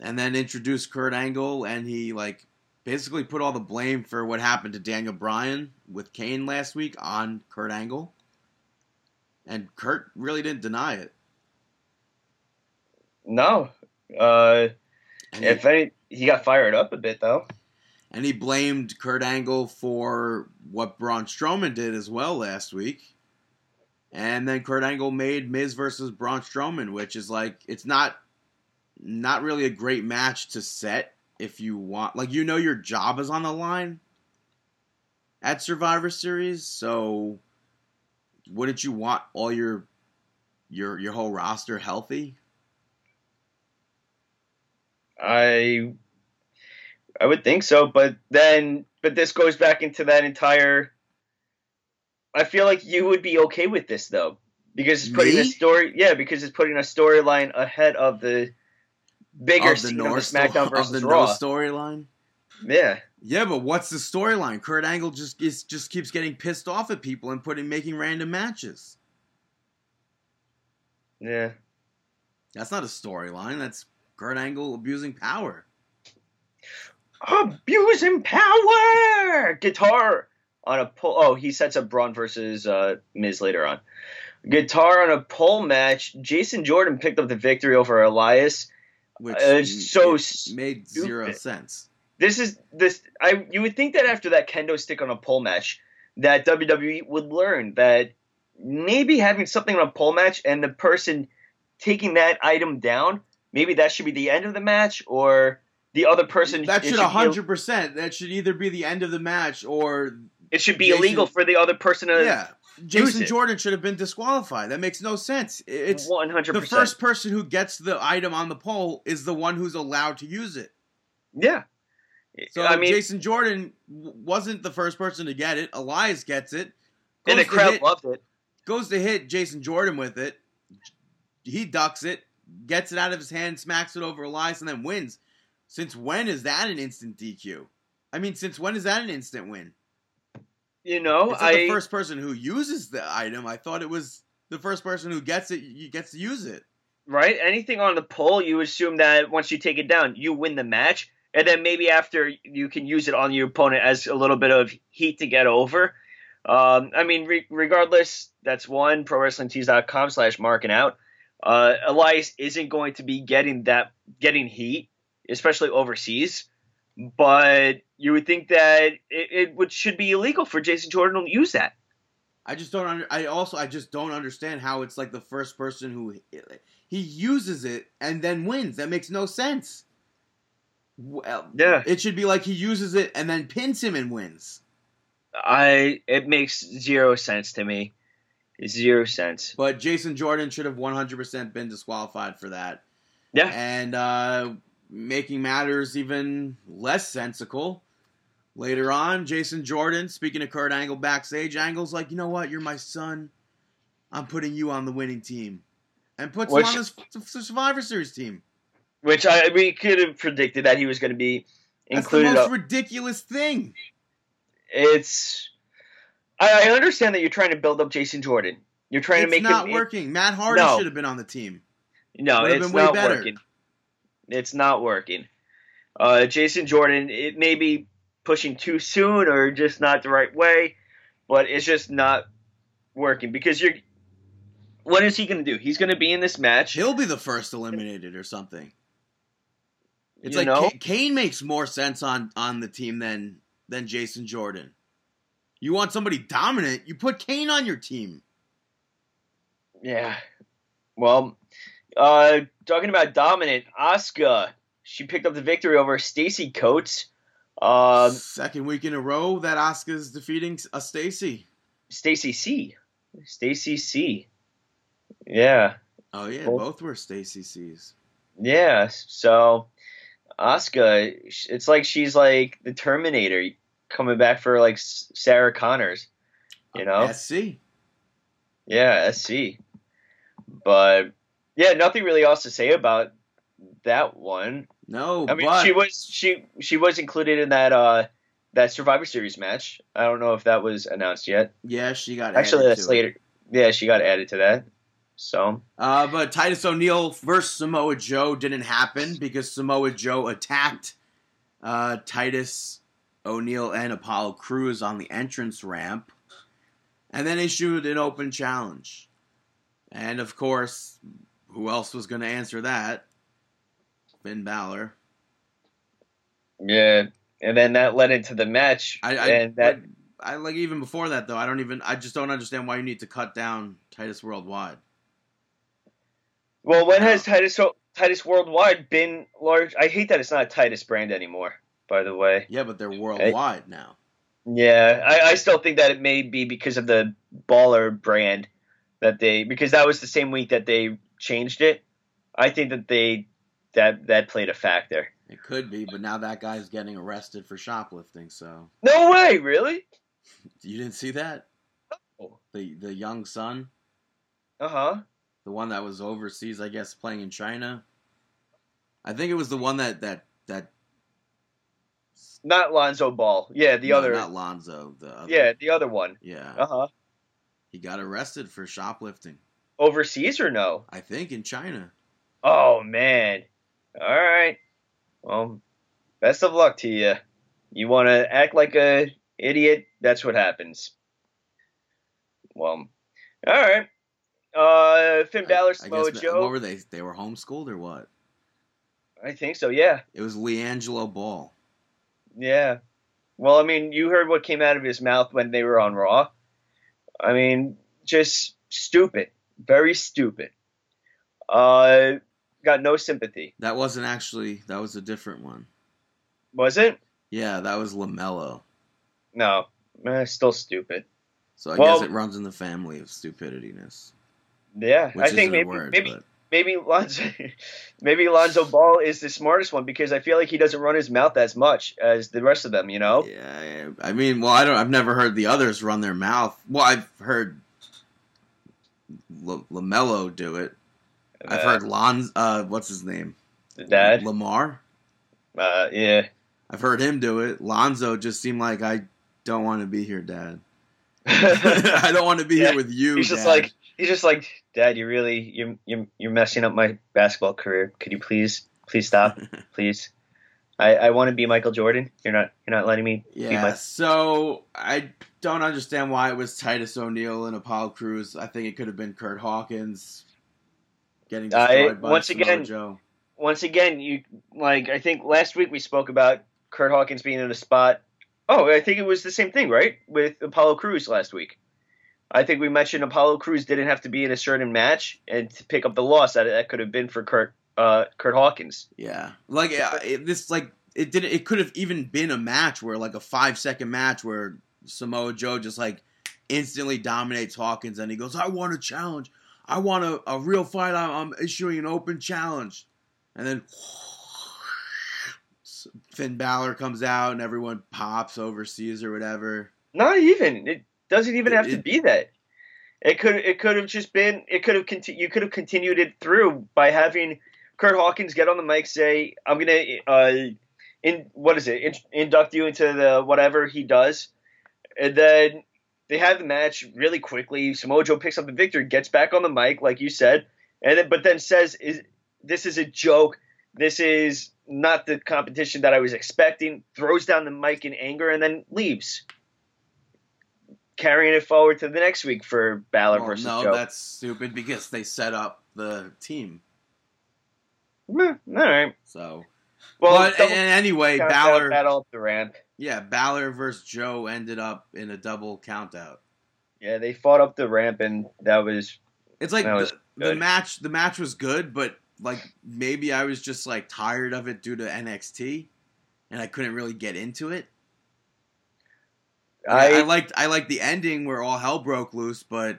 and then introduced Kurt Angle, and he like basically put all the blame for what happened to Daniel Bryan with Kane last week on Kurt Angle, and Kurt really didn't deny it. No, uh, he, if any, he got fired up a bit though. and he blamed Kurt Angle for what Braun Strowman did as well last week. And then Kurt Angle made Miz versus Braun Strowman, which is like it's not not really a great match to set if you want like you know your job is on the line at Survivor Series, so wouldn't you want all your your your whole roster healthy? I I would think so, but then but this goes back into that entire I feel like you would be okay with this though. Because it's putting Me? a story yeah, because it's putting a storyline ahead of the bigger of the of North SmackDown of versus the Raw. no storyline. yeah. Yeah, but what's the storyline? Kurt Angle just is, just keeps getting pissed off at people and putting making random matches. Yeah. That's not a storyline. That's Kurt Angle abusing power. Abusing power guitar on a pole oh, he sets up Braun versus uh Miz later on. Guitar on a pole match. Jason Jordan picked up the victory over Elias. Which Uh, it's so made zero sense. this is this I you would think that after that kendo stick on a pole match that WWE would learn that maybe having something on a pole match and the person taking that item down maybe that should be the end of the match or the other person That should be- hundred percent. That should either be the end of the match or it should be illegal for the other person to yeah. Jason it. Jordan should have been disqualified. That makes no sense. It's 100% the first person who gets the item on the pole is the one who's allowed to use it. yeah So I mean Jason Jordan wasn't the first person to get it. Elias gets it. and the crowd hit- loved it goes to hit Jason Jordan with it. He ducks it, gets it out of his hand, smacks it over Elias, and then wins. Since when is that an instant DQ? I mean, since when is that an instant win? You know I the first person who uses the item. I thought it was the first person who gets it. You gets to use it. right? Anything on the pole, you assume that once you take it down, you win the match, and then maybe after you can use it on your opponent as a little bit of heat to get over. Um, I mean, re- regardless, that's one ProWrestlingTees.com slash marking out. Uh, Elias isn't going to be getting that getting heat, especially overseas. But you would think that it, it would should be illegal for Jason Jordan to use that. I just don't. Under, I also I just don't understand how it's like the first person who he uses it and then wins. That makes no sense. Well, Yeah. it should be like he uses it and then pins him and wins. I it makes zero sense to me. Zero sense. But Jason Jordan should have 100% been disqualified for that. Yeah. And uh, making matters even less sensical, later on, Jason Jordan, speaking to Kurt Angle backstage, Angle's like, you know what? You're my son. I'm putting you on the winning team. And puts Which- him on the Survivor Series team. Which I we could have predicted that he was going to be included. That's the most up- ridiculous thing. it's I, I understand that you're trying to build up Jason Jordan. You're trying It's to make not him working. Matt Hardy No. should have been on the team. no, it Would've it's been way not better. working. It's not working. Uh, Jason Jordan, it may be pushing too soon or just not the right way, but it's just not working because you're. What is he going to do? He's going to be in this match. He'll be the first eliminated or something. It's You like know? Ka- Kane makes more sense on on the team than than Jason Jordan. You want somebody dominant, you put Kane on your team. Yeah. Well, uh, talking about dominant, Asuka, she picked up the victory over Stacy Coates. Um, Second week in a row that Asuka's defeating a Stacy. Stacy C. Stacy C. Yeah. Oh yeah, Both- both were Stacy C's. Yeah. So, Asuka, it's like she's like the Terminator coming back for like Sarah Connors. You know? SC. Yeah, SC. But yeah, nothing really else to say about that one. No, I mean, but she was she she was included in that uh that Survivor Series match. I don't know if that was announced yet. yeah, she got Actually, that's to it. later. Yeah, she got added to that. So Uh, but Titus O'Neil versus Samoa Joe didn't happen because Samoa Joe attacked uh, Titus O'Neil and Apollo Crews on the entrance ramp, and then issued an open challenge. And of course, who else was going to answer that? Finn Balor. yeah, and then that led into the match, I, I, and that I like even before that though. I don't even. I just don't understand why you need to cut down Titus Worldwide. well, when has Titus Titus Worldwide been large? I hate that it's not a Titus brand anymore. By the way, Yeah, but they're worldwide now. yeah, I, I still think that it may be because of the Baller brand that they because that was the same week that they changed it. I think that they that that played a factor. It could be, but now that guy's getting arrested for shoplifting. So No way, really? you didn't see that? Oh. The the young son, Uh huh. the one that was overseas, I guess, playing in China. I think it was the one that that that Not Lonzo Ball. Yeah, the no, other. not Lonzo. The other, yeah, the other one. yeah. Uh huh. He got arrested for shoplifting. Overseas or no? I think in China. Oh man. All right. Well, best of luck to you. You want to act like a idiot? That's what happens. Well, all right. Uh, Finn Balor, Samoa Joe. What were they? They were homeschooled or what? I think so. Yeah. It was LiAngelo Ball. Yeah. Well, I mean, you heard what came out of his mouth when they were on Raw. I mean, just stupid. Very stupid. Uh, got no sympathy. That wasn't actually. That was a different one. Was it? Yeah, that was LaMelo. No. Eh, still stupid. So I Well- guess it runs in the family of stupidityness. Yeah, I think maybe word, maybe but maybe Lonzo maybe Lonzo Ball is the smartest one because I feel like he doesn't run his mouth as much as the rest of them. You know? yeah, I mean, well, I don't. I've never heard the others run their mouth. Well, I've heard L- LaMelo do it. I've Uh, heard Lon. Uh, what's his name? the dad. Lamar. Uh, yeah. I've heard him do it. Lonzo just seemed like I don't want to be here, Dad. I don't want to be Yeah, here with you. he's just Dad. like he's just like Dad. You really you you you're messing up my basketball career. Could you please please stop, please? I, I want to be Michael Jordan. You're not you're not letting me be Yeah, my so I don't understand why it was Titus O'Neil and Apollo Crews. I think it could have been Kurt Hawkins getting destroyed by once Samoa again- Joe. once again, you like I think last week we spoke about Kurt Hawkins being in a spot. Oh, I think it was the same thing, right? With Apollo Crews last week. I think we mentioned Apollo Crews didn't have to be in a certain match and to pick up the loss that that could have been for Kurt uh, Kurt Hawkins. Yeah, like uh, it, this, like it did. It could have even been a match where, like, a five second match where Samoa Joe just like instantly dominates Hawkins, and he goes, "I want a challenge. I want a, a real fight. I'm, I'm issuing an open challenge," and then Finn Balor comes out, and everyone pops overseas or whatever. Not even. It doesn't even have to It- be that. It could it could have just been it could have conti- you could have continued it through by having Kurt Hawkins get on the mic say I'm gonna uh in what is it in, induct you into the whatever he does, and then they have the match really quickly. Samoa Joe picks up the victory, gets back on the mic like you said, and then but then says is this is a joke. This is not the competition that I was expecting. Throws down the mic in anger and then leaves carrying it forward to the next week for Balor Well, versus no, Joe. that's stupid because they set up the team. Meh, all right. So, Well, but double and anyway, Balor. battle up the ramp. Yeah, Balor versus Joe ended up in a double countout. Yeah, they fought up the ramp, and that was It's like the, the match. The match was good, but like maybe I was just like tired of it due to NXT, and I couldn't really get into it. I, I, I liked I liked the ending where all hell broke loose, but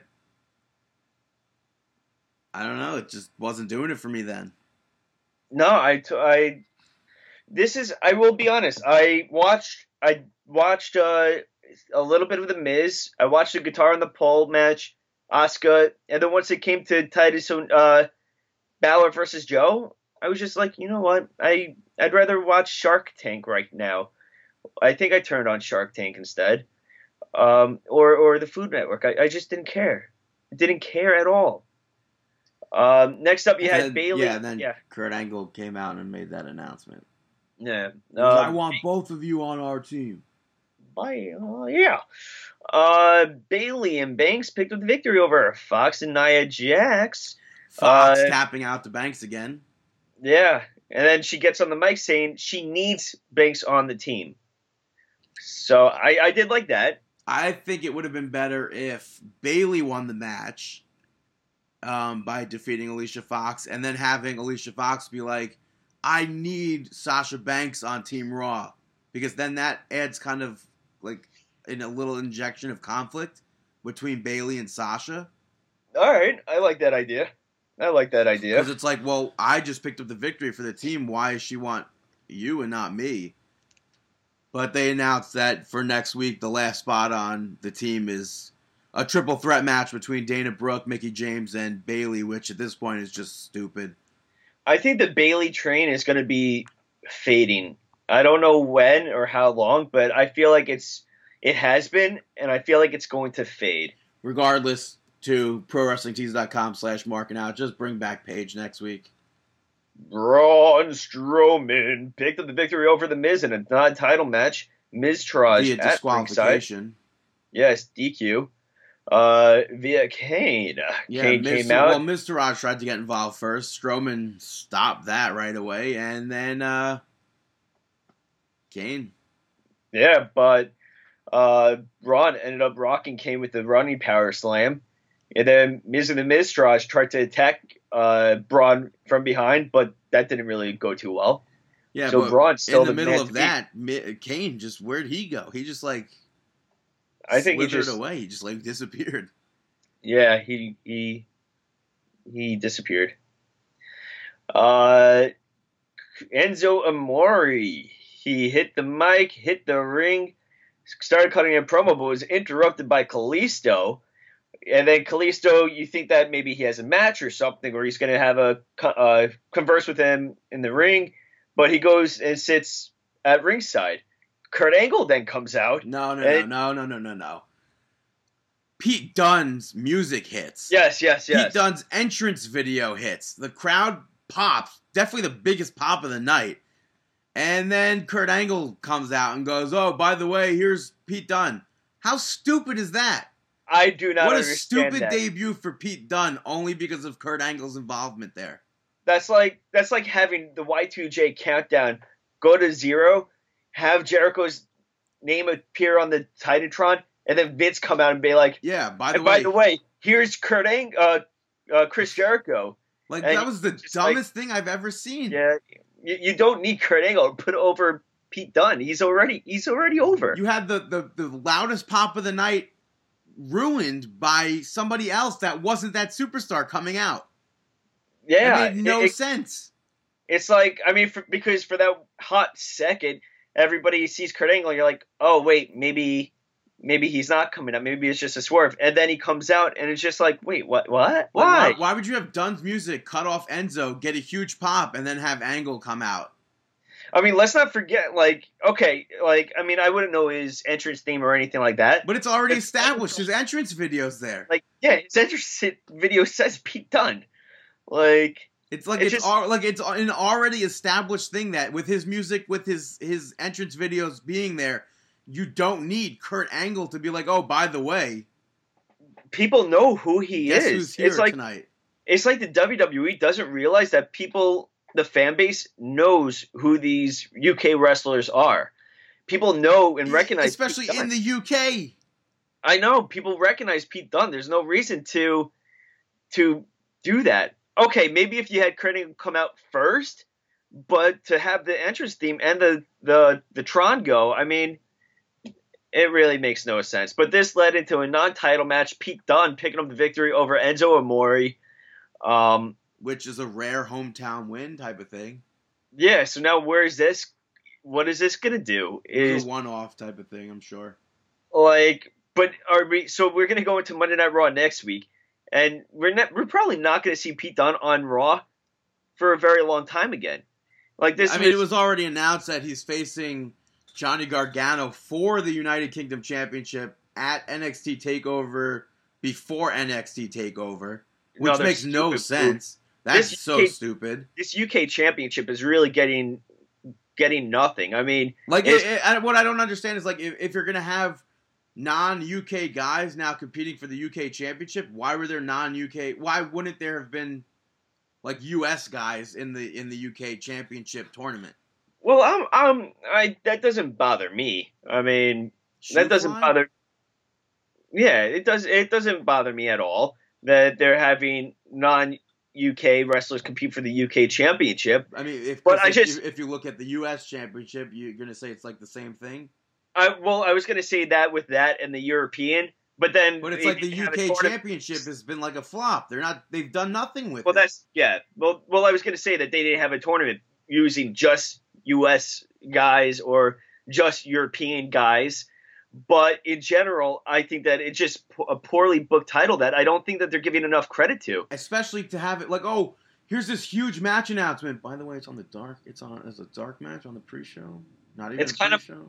I don't know. It just wasn't doing it for me then. No, I, I, this is. I will be honest. I watched. I watched uh, a little bit of the Miz. I watched the Guitar on the Pole match, Oscar, and then once it came to Titus, uh, Balor versus Joe, I was just like, you know what? I I'd rather watch Shark Tank right now. I think I turned on Shark Tank instead, um, or or the Food Network. I, I just didn't care. didn't care at all. Um, next up, you had And- Bayley. Yeah, and then yeah, Kurt Angle came out and made that announcement. yeah. Was, I Um, want both of you on our team. Bye. Uh, yeah. Uh, Bayley and Banks picked up the victory over Fox and Nia Jax. Fox Uh, tapping out the Banks again. Yeah. And then she gets on the mic saying she needs Banks on the team. So I, I did like that. I think it would have been better if Bayley won the match um, by defeating Alicia Fox, and then having Alicia Fox be like, "I need Sasha Banks on Team Raw," because then that adds kind of like in a little injection of conflict between Bayley and Sasha. All right. I like that idea. I like that idea. Because it's like, well, I just picked up the victory for the team. Why does she want you and not me? But they announced that for next week, the last spot on the team is a triple threat match between Dana Brooke, Mickie James, and Bayley, which at this point is just stupid. I think the Bayley train is going to be fading. I don't know when or how long, but I feel like it's it has been, and I feel like it's going to fade. Regardless, to ProWrestlingTees.com slash marking out, just bring back Paige next week. Braun Strowman picked up the victory over the Miz in a non-title match. Miztourage Via at ringside. Yes, DQ. Uh, via Kane. Yeah, Kane Miz, came out. well, Miztourage tried to get involved first. Strowman stopped that right away, and then uh Kane. Yeah, but uh, Braun ended up rocking Kane with the running power slam. And then Miz and the Miztourage tried to attack uh, Braun from behind, but that didn't really go too well. Yeah, so but Braun's still in the middle of that, Kane just where'd he go? He just like I think he just away. He just like disappeared. yeah he he he disappeared. Uh, Enzo Amore he hit the mic, hit the ring, started cutting a promo, but was interrupted by Kalisto. And then Kalisto, you think that maybe he has a match or something, or he's going to have a uh, converse with him in the ring, but he goes and sits at ringside. Kurt Angle then comes out. No, no, no, no, no, no, no, no. Pete Dunne's music hits. Yes, yes, yes. Pete Dunne's entrance video hits. The crowd pops. Definitely the biggest pop of the night. And then Kurt Angle comes out and goes, "Oh, by the way, here's Pete Dunne." How stupid is that? I do not what a stupid that. debut for Pete Dunne, only because of Kurt Angle's involvement there. That's like that's like having the Y2J countdown go to zero, have Jericho's name appear on the Titantron, and then Vince come out and be like, Yeah. By the way, by the way, here's Kurt Ang- uh, uh, Chris Jericho. like and that was the just like- dumbest thing I've ever seen. Yeah, you, you don't need Kurt Angle to put over Pete Dunne. He's already he's already over. You had the, the the loudest pop of the night ruined by somebody else that wasn't that superstar coming out. yeah, it made no it- sense. it's like I mean, for, because for that hot second, everybody sees Kurt Angle. You're like, oh wait, maybe maybe he's not coming out. Maybe it's just a swerve. And then he comes out, and it's just like, wait, what? What? Why? why? Why would you have Dunne's music cut off Enzo, get a huge pop, and then have Angle come out? I mean, let's not forget. Like, okay, like I mean, I wouldn't know his entrance theme or anything like that. But it's already It's- established. His entrance video's there. like, yeah, his entrance video says Pete Dunne. Like, It's like It's it's, just- al- like it's an already established thing that with his music, with his his entrance videos being there, you don't need Kurt Angle to be like, oh, by the way, people know who he is. it's like tonight? it's like the WWE doesn't realize that people, the fan base, knows who these UK wrestlers are. People know and recognize, especially in the UK. I know people recognize Pete Dunne. There's no reason to to do that. Okay, maybe if you had Kurt come out first, but to have the entrance theme and the the the Tron go, I mean, it really makes no sense. But this led into a non-title match. Pete Dunne picking up the victory over Enzo Amore. Um, which is a rare hometown win type of thing. yeah. So now where is this? What is this gonna do? It's Is a one-off type of thing, I'm sure. like but are we so we're gonna go into monday night raw next week and we're not we're probably not gonna see pete dunne on raw for a very long time again like this I mean, it was already announced that he's facing Johnny Gargano for the United Kingdom Championship at NXT Takeover before NXT Takeover, No, which they're makes no sense. That's This so UK stupid. This UK championship is really getting getting nothing. I mean, Like, it, it- what I don't understand is like if, if you're gonna have non-UK guys now competing for the UK championship, why were there non-UK? Why wouldn't there have been like US guys in the in the UK championship tournament? well, I'm I'm I that doesn't bother me. I mean, that doesn't bother. Yeah, it does. It doesn't bother me at all that they're having non UK wrestlers compete for the UK championship. I mean, if But 'cause I if, just- you, if you look at the U.S. championship, you're gonna say it's like the same thing. I well, I was going to say that with that and the European, but then But it's like the didn't have a UK championship has been like a flop. They're not. They've done nothing with Well, it. that's yeah. Well, well, I was going to say that they didn't have a tournament using just U.S. guys or just European guys. But in general, I think that it's just a poorly booked title that I don't think that they're giving enough credit to. especially to have it like, oh, here's this huge match announcement. By the way, it's on the dark. It's on as a dark match on the pre-show. Not even It's kind of- pre-show.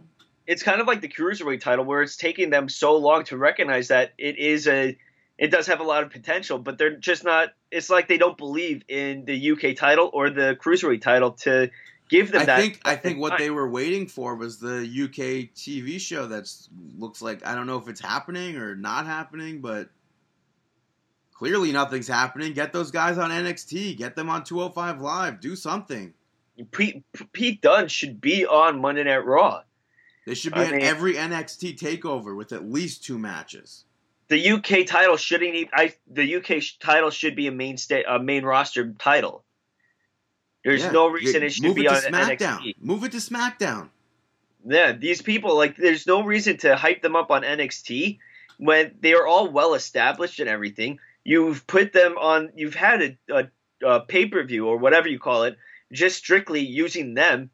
It's kind of like the cruiserweight title, where it's taking them so long to recognize that it is a, it does have a lot of potential, but they're just not. It's like they don't believe in the UK title or the cruiserweight title to give them I that. think I think what they were waiting for was the UK TV show that looks like I don't know if it's happening or not happening, but clearly nothing's happening. Get those guys on NXT, get them on 205 Live, do something. Pete, Pete Dunne should be on Monday Night Raw. They should be I at mean- every NXT takeover with at least two matches. The UK title shouldn't. Even, I the UK title should be a main sta- a main roster title. There's Yeah. no reason it should move be it on SmackDown. NXT. Move it to SmackDown. Yeah, these people like there's no reason to hype them up on NXT when they are all well established and everything. You've put them on. You've had a, a, a pay per view or whatever you call it, just strictly using them.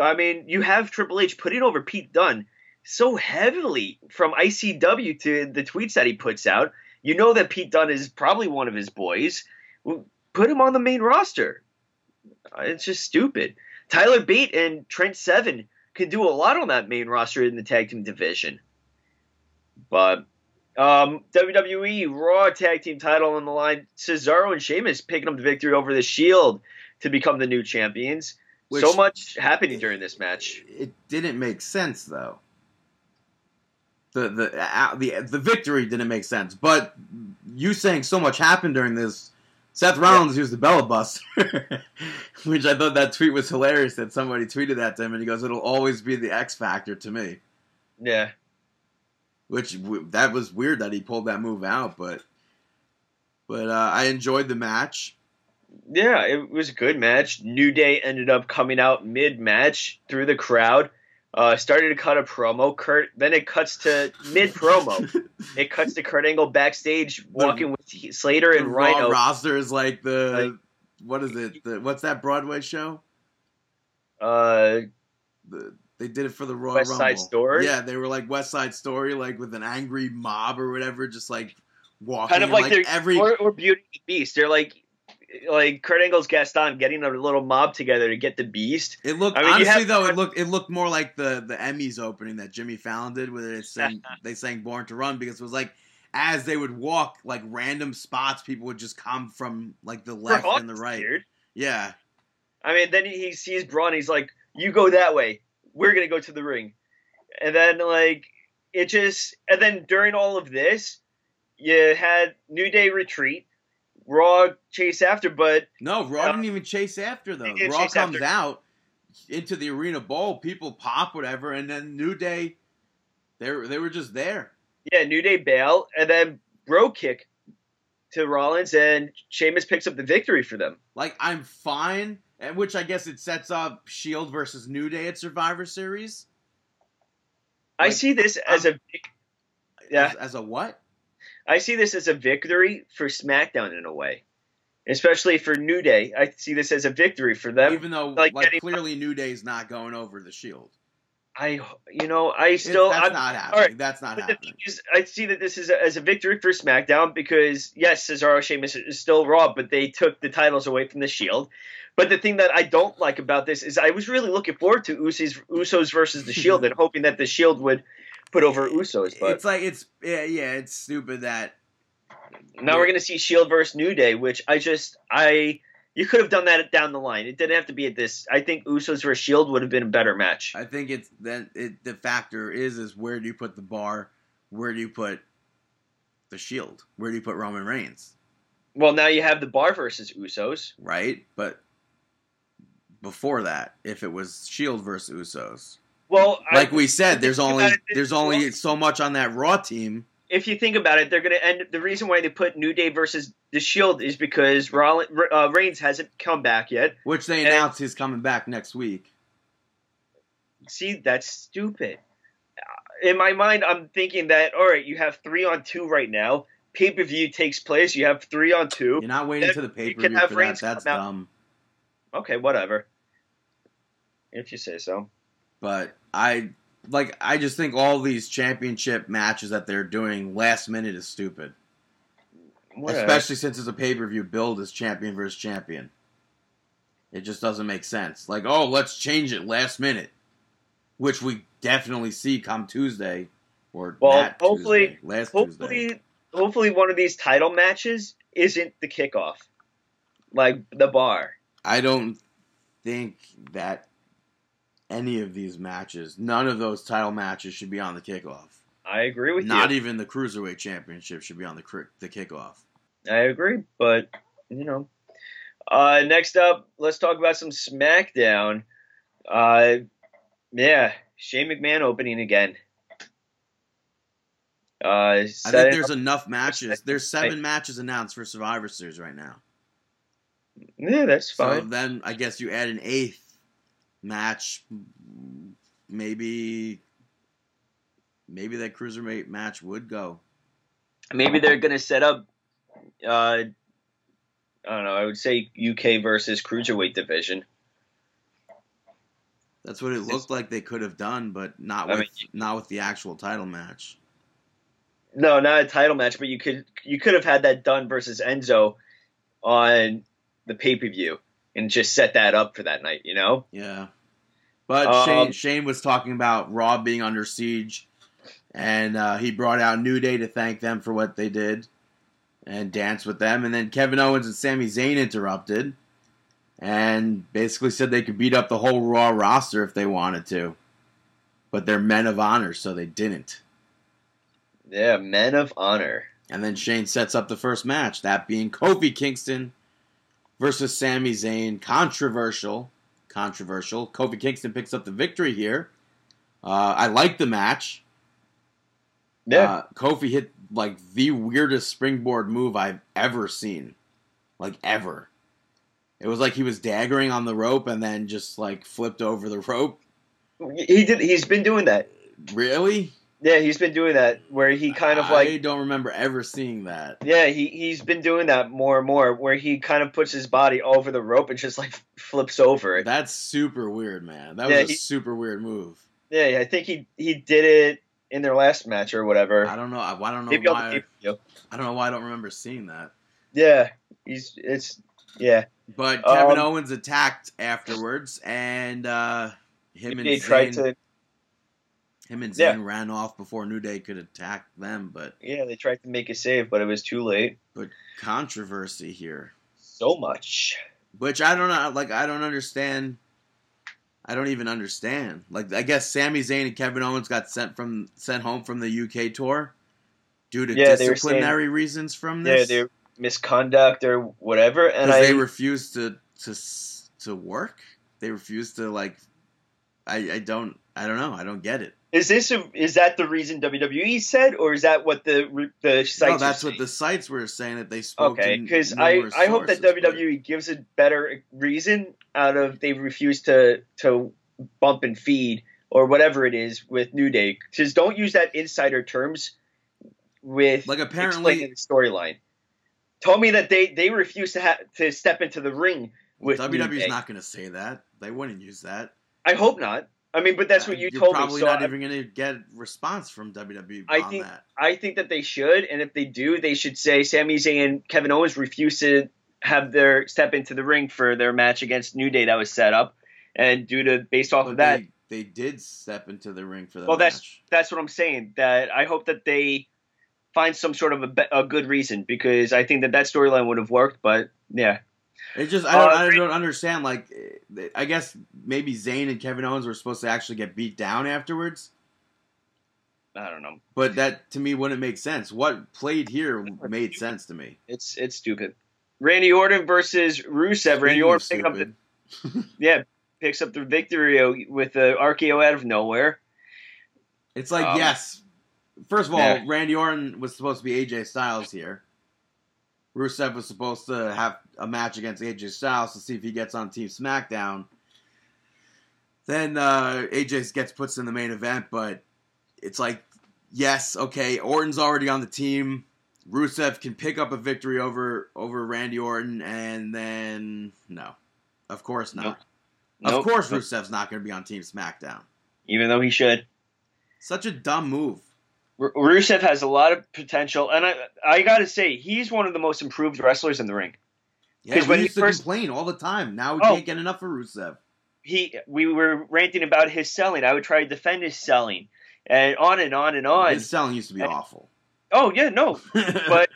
I mean, you have Triple H putting over Pete Dunne so heavily from ICW to the tweets that he puts out. You know that Pete Dunne is probably one of his boys. Put him on the main roster. It's just stupid. Tyler Bate and Trent Seven could do a lot on that main roster in the tag team division. But um, WWE Raw tag team title on the line. Cesaro and Sheamus picking up the victory over the Shield to become the new champions. Which- so much happening during this match. It didn't make sense though. The the uh, the the victory didn't make sense, but you saying so much happened during this. Seth Rollins used the Bella Buster, which I thought that tweet was hilarious. That somebody tweeted that to him, and he goes, "It'll always be the X Factor to me." Yeah. Which w- that was weird that he pulled that move out, but but uh, I enjoyed the match. Yeah, it was a good match. New Day ended up coming out mid match through the crowd. Uh, started to cut a promo. Kurt then it cuts to mid promo. it cuts to Kurt Angle backstage walking with Slater The and Rhino. roster is like the Like- what is it? The, what's that Broadway show? Uh, The, they did it for the Royal West Rumble. Side Story? Yeah, they were like West Side Story, like with an angry mob or whatever, just like walking. kind of and, like, every. or, or Beauty and the Beast. They're like like Kurt Angle's Gaston getting a little mob together to get the Beast. it looked I mean, honestly though, it looked it looked more like the the Emmys opening that Jimmy Fallon did, where they sang they sang "Born to Run" because it was like as they would walk, like random spots, people would just come from like the left and the right. weird. Yeah, I mean, then he sees Braun. He's like, "You go that way. We're gonna go to the ring." And then like it just and then during all of this, you had New Day retreat, Raw chase after, but no, Raw Yeah. didn't uh, even chase after though. Raw comes after. out into the arena bowl, people pop whatever, and then New Day, they were, they were just there. yeah, New Day bail, and then bro kick to Rollins, and Sheamus picks up the victory for them. Like I'm fine, and which I guess it sets up Shield versus New Day at Survivor Series. I see this as a vic- yeah. As, as a what? I see this as a victory for SmackDown in a way, especially for New Day. I see this as a victory for them. Even though like like, getting- clearly New Day is not going over the Shield. I, you know, I It- still, that's I'm, not happening. right, That's not happening. is, I see that this is a, as a victory for SmackDown because yes, Cesaro Sheamus is still Raw, but they took the titles away from the Shield. But the thing that I don't like about this is I was really looking forward to Usos, Usos versus the Shield and hoping that the Shield would put over Usos, but it's like it's yeah, yeah, it's stupid that now we're gonna see Shield versus New Day, which I just I you could have done that down the line. It didn't have to be at this. I think Usos versus Shield would have been a better match. I think it's then it, the factor is is where do you put the bar? Where do you put the Shield? Where do you put Roman Reigns? Well, now you have the Bar versus Usos. Right, but before that, if it was Shield versus Usos, Well, I- like we said, there's only it, there's only so much on that Raw team. if you think about it, they're going to end. The reason why they put New Day versus the Shield is because Rollin, uh, Reigns hasn't come back yet. Which they announced he's coming back next week. See, that's stupid. Uh, In my mind, I'm thinking that all right, you have three on two right now. Pay per view takes place. You have three on two. You're not waiting to the pay per view for that. That's dumb. Okay, whatever. If you say so. But I like I just think all these championship matches that they're doing last minute is stupid. Whatever. Especially since it's a pay per view build as champion versus champion. It just doesn't make sense. Like, oh, let's change it last minute. Which we definitely see come Tuesday. Or Well, hopefully- Tuesday, last Tuesday. hopefully, hopefully one of these title matches isn't the kickoff, like the bar. I don't think that any of these matches, none of those title matches should be on the kickoff. I agree with Not you. Not even the cruiserweight championship should be on the the kickoff. I agree, but you know. Uh, next up, let's talk about some SmackDown. Uh, yeah, Shane McMahon opening again. Uh, I think there's up- enough matches. There's seven matches announced for Survivor Series right now. yeah, that's So fine. then I guess you add an eighth match. Maybe, maybe that cruiserweight match would go. Maybe they're gonna set up. Uh, I don't know. I would say UK versus cruiserweight division. That's what it looked like they could have Dunne, but not I with mean- not with the actual title match. No, not a title match, but you could you could have had that done versus Enzo on the pay per view and just set that up for that night. You know. Yeah. But Um, Shane, Shane was talking about Raw being under siege, and uh, he brought out New Day to thank them for what they did and dance with them. And then Kevin Owens and Sami Zayn interrupted and basically said they could beat up the whole Raw roster if they wanted to. But they're men of honor, so they didn't. Yeah, Men of Honor. And then Shane sets up the first match, that being Kofi Kingston versus Sami Zayn. Controversial. Controversial. Kofi Kingston picks up the victory here. Uh, I like the match. Yeah, Uh, Kofi hit like the weirdest springboard move I've ever seen. Like ever. It was like he was daggering on the rope and then just like flipped over the rope. he did. He's been doing that. Really? Yeah, he's been doing that where he kind of like I don't remember ever seeing that. Yeah, he he's been doing that more and more, where he kind of puts his body over the rope and just like flips over. That's super weird, man. That Yeah, was a he- super weird move. Yeah, I think he he did it in their last match or whatever. I don't know. I, I don't know Maybe why. I don't know why I don't remember seeing that. Yeah, he's it's yeah. But Kevin Um, Owens attacked afterwards, and uh, him and They tried to him and Zayn Yeah. ran off before New Day could attack them. But yeah they tried to make a save, but it was too late. but controversy here, So much. which I don't know. Like I don't understand. I don't even understand. Like I guess Sami Zayn and Kevin Owens got sent from sent home from the UK tour due to Yeah, disciplinary reasons from this. Yeah, their misconduct or whatever, and I they refused to to s- to work. They refused to like. I I don't I don't know. I don't get it. is this a, is that the reason WWE said, or is that what the the sites? no, that's what the sites were saying that they spoke. Okay, to because I, I hope that sources, but- WWE gives a better reason out of they refuse to to bump and feed or whatever it is with New Day. Just don't use that insider terms with Like, apparently- explaining the storyline. Tell me that they they refuse to have to step into the ring with New WWE's not going to say that. They wouldn't use that. I hope not. I mean, but that's what you told probably me. So not I, even going to get response from WWE I on think- that. I think that they should, and if they do, they should say Sami Zayn and Kevin Owens refuse to have their step into the ring for their match against New Day that was set up, and due to based off But of that, they, they did step into the ring for the Well, that's- match. That's what I'm saying. That I hope that they find some sort of a, a good reason because I think that that storyline would have worked. But yeah, It just I don't Uh, I don't understand. Like, eh, I guess maybe Zayn and Kevin Owens were supposed to actually get beat down afterwards, I don't know. but that to me wouldn't make sense. What played here made sense to me. It's it's stupid. Randy Orton versus Rusev. Randy Orton picking up the yeah picks up the victory with the RKO out of nowhere. it's like Um, yes. First of all, yeah. Randy Orton was supposed to be AJ Styles here. Rusev was supposed to have a match against AJ Styles to see if he gets on Team SmackDown. Then uh, AJ gets puts in the main event, but it's like, yes, okay, Orton's already on the team. Rusev can pick up a victory over over Randy Orton, and then no, of course not. Nope. Of Nope. course, Rusev's not going to be on Team SmackDown. even though he should. Such a dumb move. Rusev has a lot of potential, and I I gotta say he's one of the most improved wrestlers in the ring. Yeah, 'Cause we when he used to first- complain all the time. Now we Oh. can't get enough of Rusev. He we were ranting about his selling. I would try to defend his selling, and on and on and on. His selling used to be And- awful. oh yeah, no, but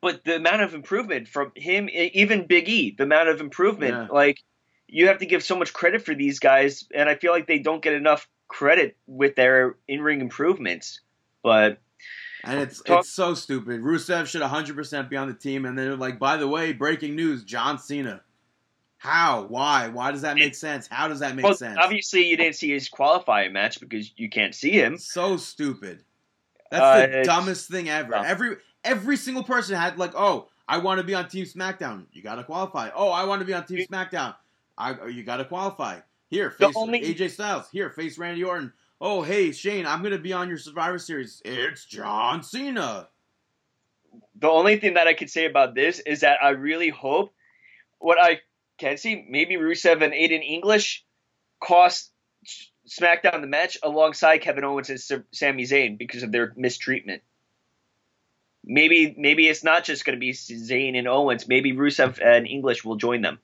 but the amount of improvement from him, even Big E, the amount of improvement, Yeah. like you have to give so much credit for these guys, and I feel like they don't get enough credit with their in-ring improvements. But and it's Talk- it's so stupid. Rusev should 100% be on the team. And then they're like, by the way, breaking news: John Cena. How? Why? Why does that make sense? How does that make well, sense? obviously you didn't see his qualifying match because you can't see him. So stupid. That's Uh, the it's- dumbest thing ever. dumb. Every every single person had like, oh, I want to be on Team SmackDown. You got to qualify. Oh, I want to be on Team SmackDown. I you got to qualify. Here, face only- AJ Styles. Here, face Randy Orton. Oh, hey Shane, I'm gonna be on your Survivor Series. It's John Cena. the only thing that I could say about this is that I really hope what I can see maybe Rusev and Aiden English cost SmackDown the match alongside Kevin Owens and Sa- Sami Zayn because of their mistreatment. Maybe maybe it's not just going to be Zayn and Owens. Maybe Rusev and English will join them.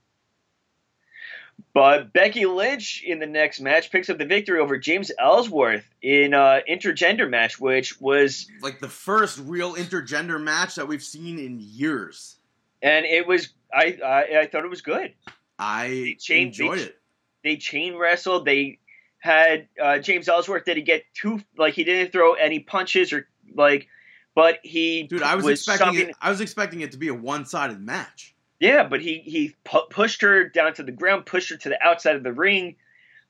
But Becky Lynch in the next match picks up the victory over James Ellsworth in an intergender match, which was Like the first real intergender match that we've seen in years. and it was I I, I thought it was good. I changed- enjoyed they- it. They chain wrestled. They had uh, James Ellsworth. Did he get two? Like he didn't throw any punches or like, but he Dude, I was, was expecting it. I was expecting it to be a one-sided match. Yeah, but he he pu- pushed her down to the ground, pushed her to the outside of the ring,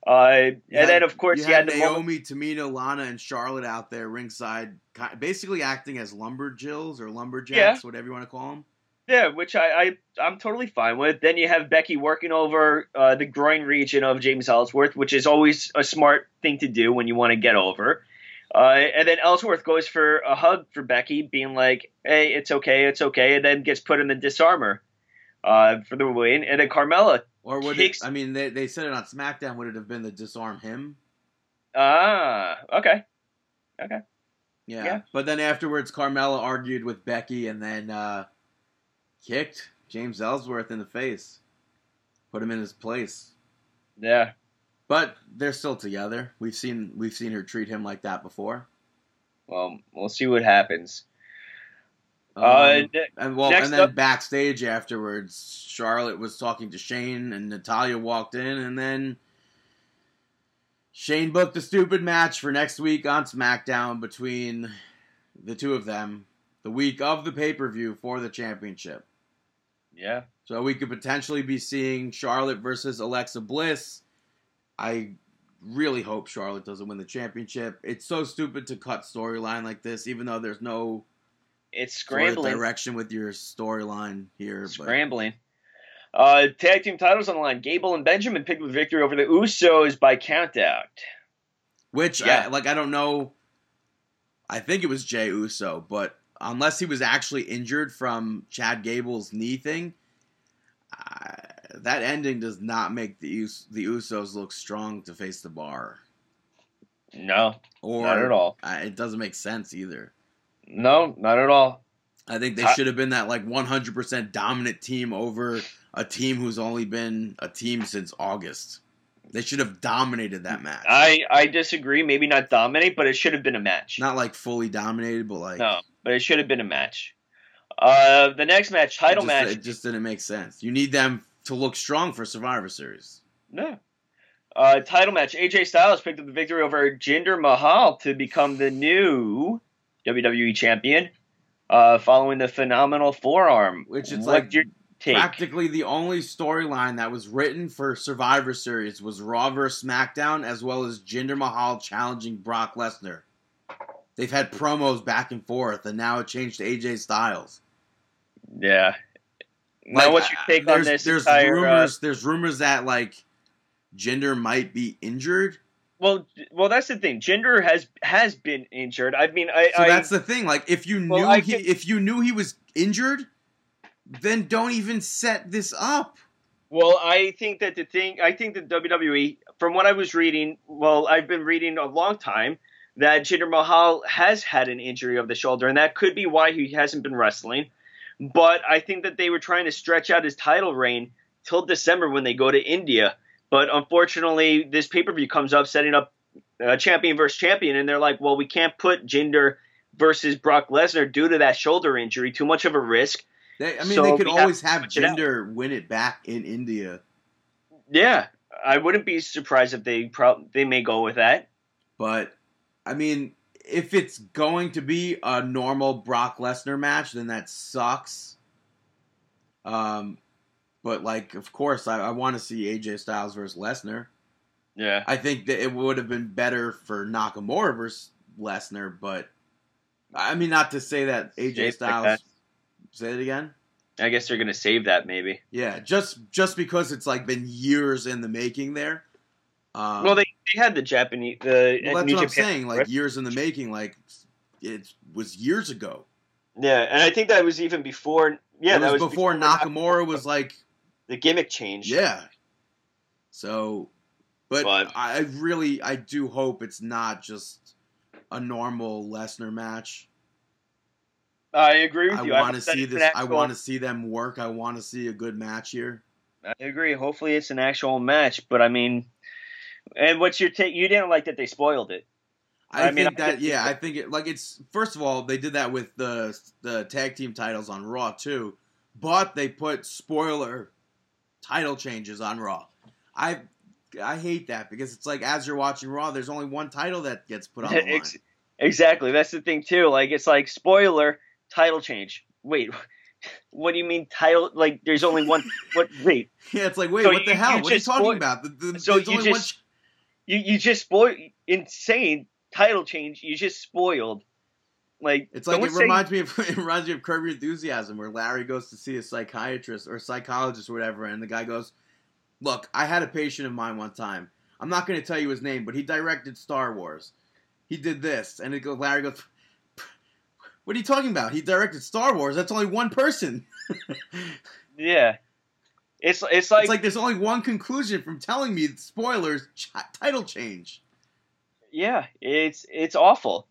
uh, and had- then of course you he had had the moment- Naomi, Tamina, Lana, and Charlotte out there ringside, basically acting as lumberjills or lumberjacks, whatever you want to call them. Yeah, which I, I I'm totally fine with. Then you have Becky working over uh, the groin region of James Ellsworth, which is always a smart thing to do when you want to get over. Uh, and then Ellsworth goes for a hug for Becky, being like, "Hey, it's okay, it's okay," and then gets put in the Dis-arm-her uh, for the win. And then Carmella, Or would Kicks- it? I mean, they, they said it on SmackDown. Would it have been the disarm him? ah, okay, Yeah. Yeah. But then afterwards, Carmella argued with Becky and then uh, kicked James Ellsworth in the face, put him in his place. yeah, But they're still together. We've seen we've seen her treat him like that before. well, we'll see what happens. Um, uh, ne- and well, and then up- backstage afterwards, Charlotte was talking to Shane, and Natalya walked in, and then Shane booked a stupid match for next week on SmackDown between the two of them, the week of the pay per view for the championship. yeah, So we could potentially be seeing Charlotte versus Alexa Bliss. I really hope Charlotte doesn't win the championship. It's so stupid to cut storyline like this, even though there's no it's scrambling. direction with your storyline here. But Scrambling. Uh, tag team titles on the line. Gable and Benjamin picked up victory over the Usos by countout. which, Yeah. I, like, I don't know. I think it was Jey Uso, but unless he was actually injured from Chad Gable's knee thing, uh, that ending does not make the Us- the Usos look strong to face the bar. No, Or not at all. Uh, it doesn't make sense either. No, not at all. I think they should have been that like 100% dominant team over a team who's only been a team since August. They should have dominated that match. I I disagree. Maybe not dominate, but it should have been a match. Not like fully dominated, but like no, but it should have been a match. Uh, the next match, it title just, match. It just didn't make sense. You need them to look strong for Survivor Series. No. Uh, title match. AJ Styles picked up the victory over Jinder Mahal to become the new WWE champion, uh, following the phenomenal forearm. Which it's What's like your take? Practically the only storyline that was written for Survivor Series was Raw vs. SmackDown, as well as Jinder Mahal challenging Brock Lesnar. They've had promos back and forth, and now it changed to AJ Styles. Yeah. Now, what's your uh, take there's, on this? There's entire, uh, rumors. there's rumors that like Jinder might be injured. Well, well, that's the thing. Jinder has has been injured. I mean, I, So I that's the thing. Like, if you Well, knew I he, can- if you knew he was injured, then don't even set this up. Well, I think that the thing, I think that WWE, from what I was reading, well, I've been reading a long time that Jinder Mahal has had an injury of the shoulder, and that could be why he hasn't been wrestling. But I think that they were trying to stretch out his title reign till December when they go to India. But unfortunately, this pay per view comes up setting up uh, champion versus champion, and they're like, well, we can't put Jinder versus Brock Lesnar due to that shoulder injury. Too much of a risk. They, I mean, So they could have always have it. Jinder win it back in India, Yeah, I wouldn't be surprised if they pro- they may go with that. but I mean, if it's going to be a normal Brock Lesnar match, then that sucks. Um, but like, of course, I, I want to see AJ Styles versus Lesnar. Yeah. I think that it would have been better for Nakamura versus Lesnar, but I mean, not to say that AJ like Styles. that. Say it again. I guess they're gonna save that maybe. Yeah, just just because it's like been years in the making there. Um, well, they, they had the Japanese the well, that's New what I'm saying. Like years in the making. Like it was years ago. yeah, and I think that was even before. Yeah, it was, that was before, Nakamura was like, the gimmick changed. yeah. So, but, But- I really, I do hope it's not just a normal Lesnar match. I agree with I you. Wanna that see it's an this. I want to see them work. I want to see a good match here. I agree. Hopefully, it's an actual match. But I mean, and what's your take? You didn't like that they spoiled it. I, I think I that think- yeah, I think it like it's first of all they did that with the the tag team titles on Raw too, but they put spoiler title changes on Raw. I I hate that because it's like as you're watching Raw, there's only one title that gets put on the line. Exactly. That's the thing too. Like it's like spoiler title change. Wait, what do you mean title? Like there's only one. What? Wait. Yeah, it's like wait, So what the hell? What are you talking spoil- about? The, the, So you only one just- ch- You you just spoil insane title change. You just spoiled. Like It's like it say- reminds me of it reminds me of Curb Your Enthusiasm, where Larry goes to see a psychiatrist or a psychologist or whatever, and the guy goes, "Look, I had a patient of mine one time. I'm not going to tell you his name, but he directed Star Wars. He did this." And it goes, Larry goes, "What are you talking about? He directed Star Wars. That's only one person. Yeah. It's it's like, it's like there's only one conclusion from telling me spoilers ch- title change." yeah, it's it's awful.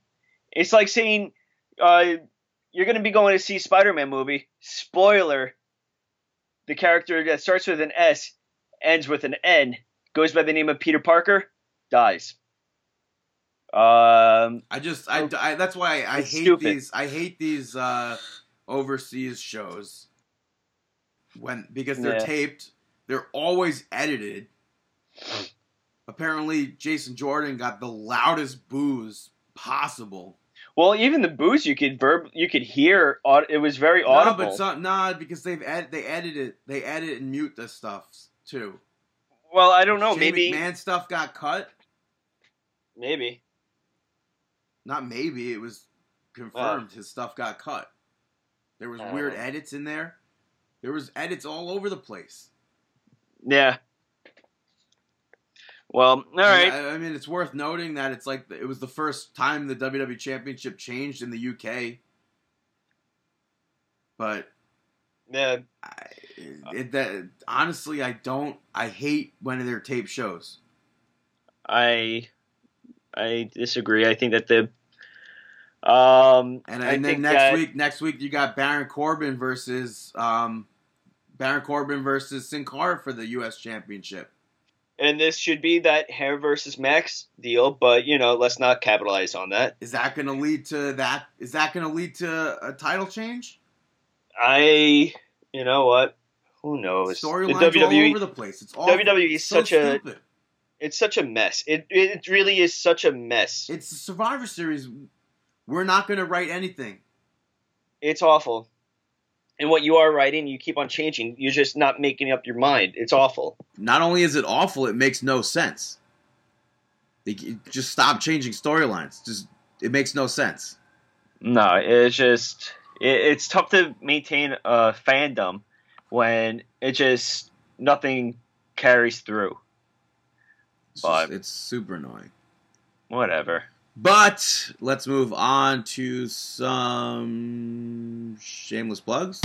It's like saying uh, you're going to be going to see Spider-Man movie. Spoiler: the character that starts with an S ends with an N, goes by the name of Peter Parker, dies. Um, I just I, I that's why I hate stupid. these I hate these uh overseas shows when because they're Yeah. taped they're always edited apparently Jason Jordan got the loudest boos possible well, even the boos you could verb you could hear. It was very audible. no but some, nah because they've ed, they edit it they edit and mute the stuff too well, I don't know. Shane Maybe man stuff got cut maybe. not maybe it was confirmed his stuff got cut there was Uh. weird edits in there there was edits all over the place Yeah. Well, all right. I, I mean, it's worth noting that it's like it was the first time the WWE Championship changed in the UK. But Yeah. I, it, that honestly, I don't. I hate when they're tape shows. I I disagree. I think that the um And, I and then think next that- week, next week you got Baron Corbin versus um, Baron Corbin versus Sin Cara for the U.S. Championship. And this should be that hair versus mask deal, but you know, let's not capitalize on that. Is that going to lead to that? Is that going to lead to a title change? I, you know what? Who knows? Storylines all over the place. It's all WWE is so such a- it's such a mess. It it really is such a mess. It's the Survivor Series. We're not going to write anything. It's awful. And what you are writing, you keep on changing. You're just not making up your mind. It's awful. Not only is it awful, it makes no sense. They, just stop changing storylines. Just it makes no sense. No, it's just it, it's tough to maintain a fandom when it just nothing carries through. It's, But- just- it's super annoying. Whatever. But let's move on to some shameless plugs.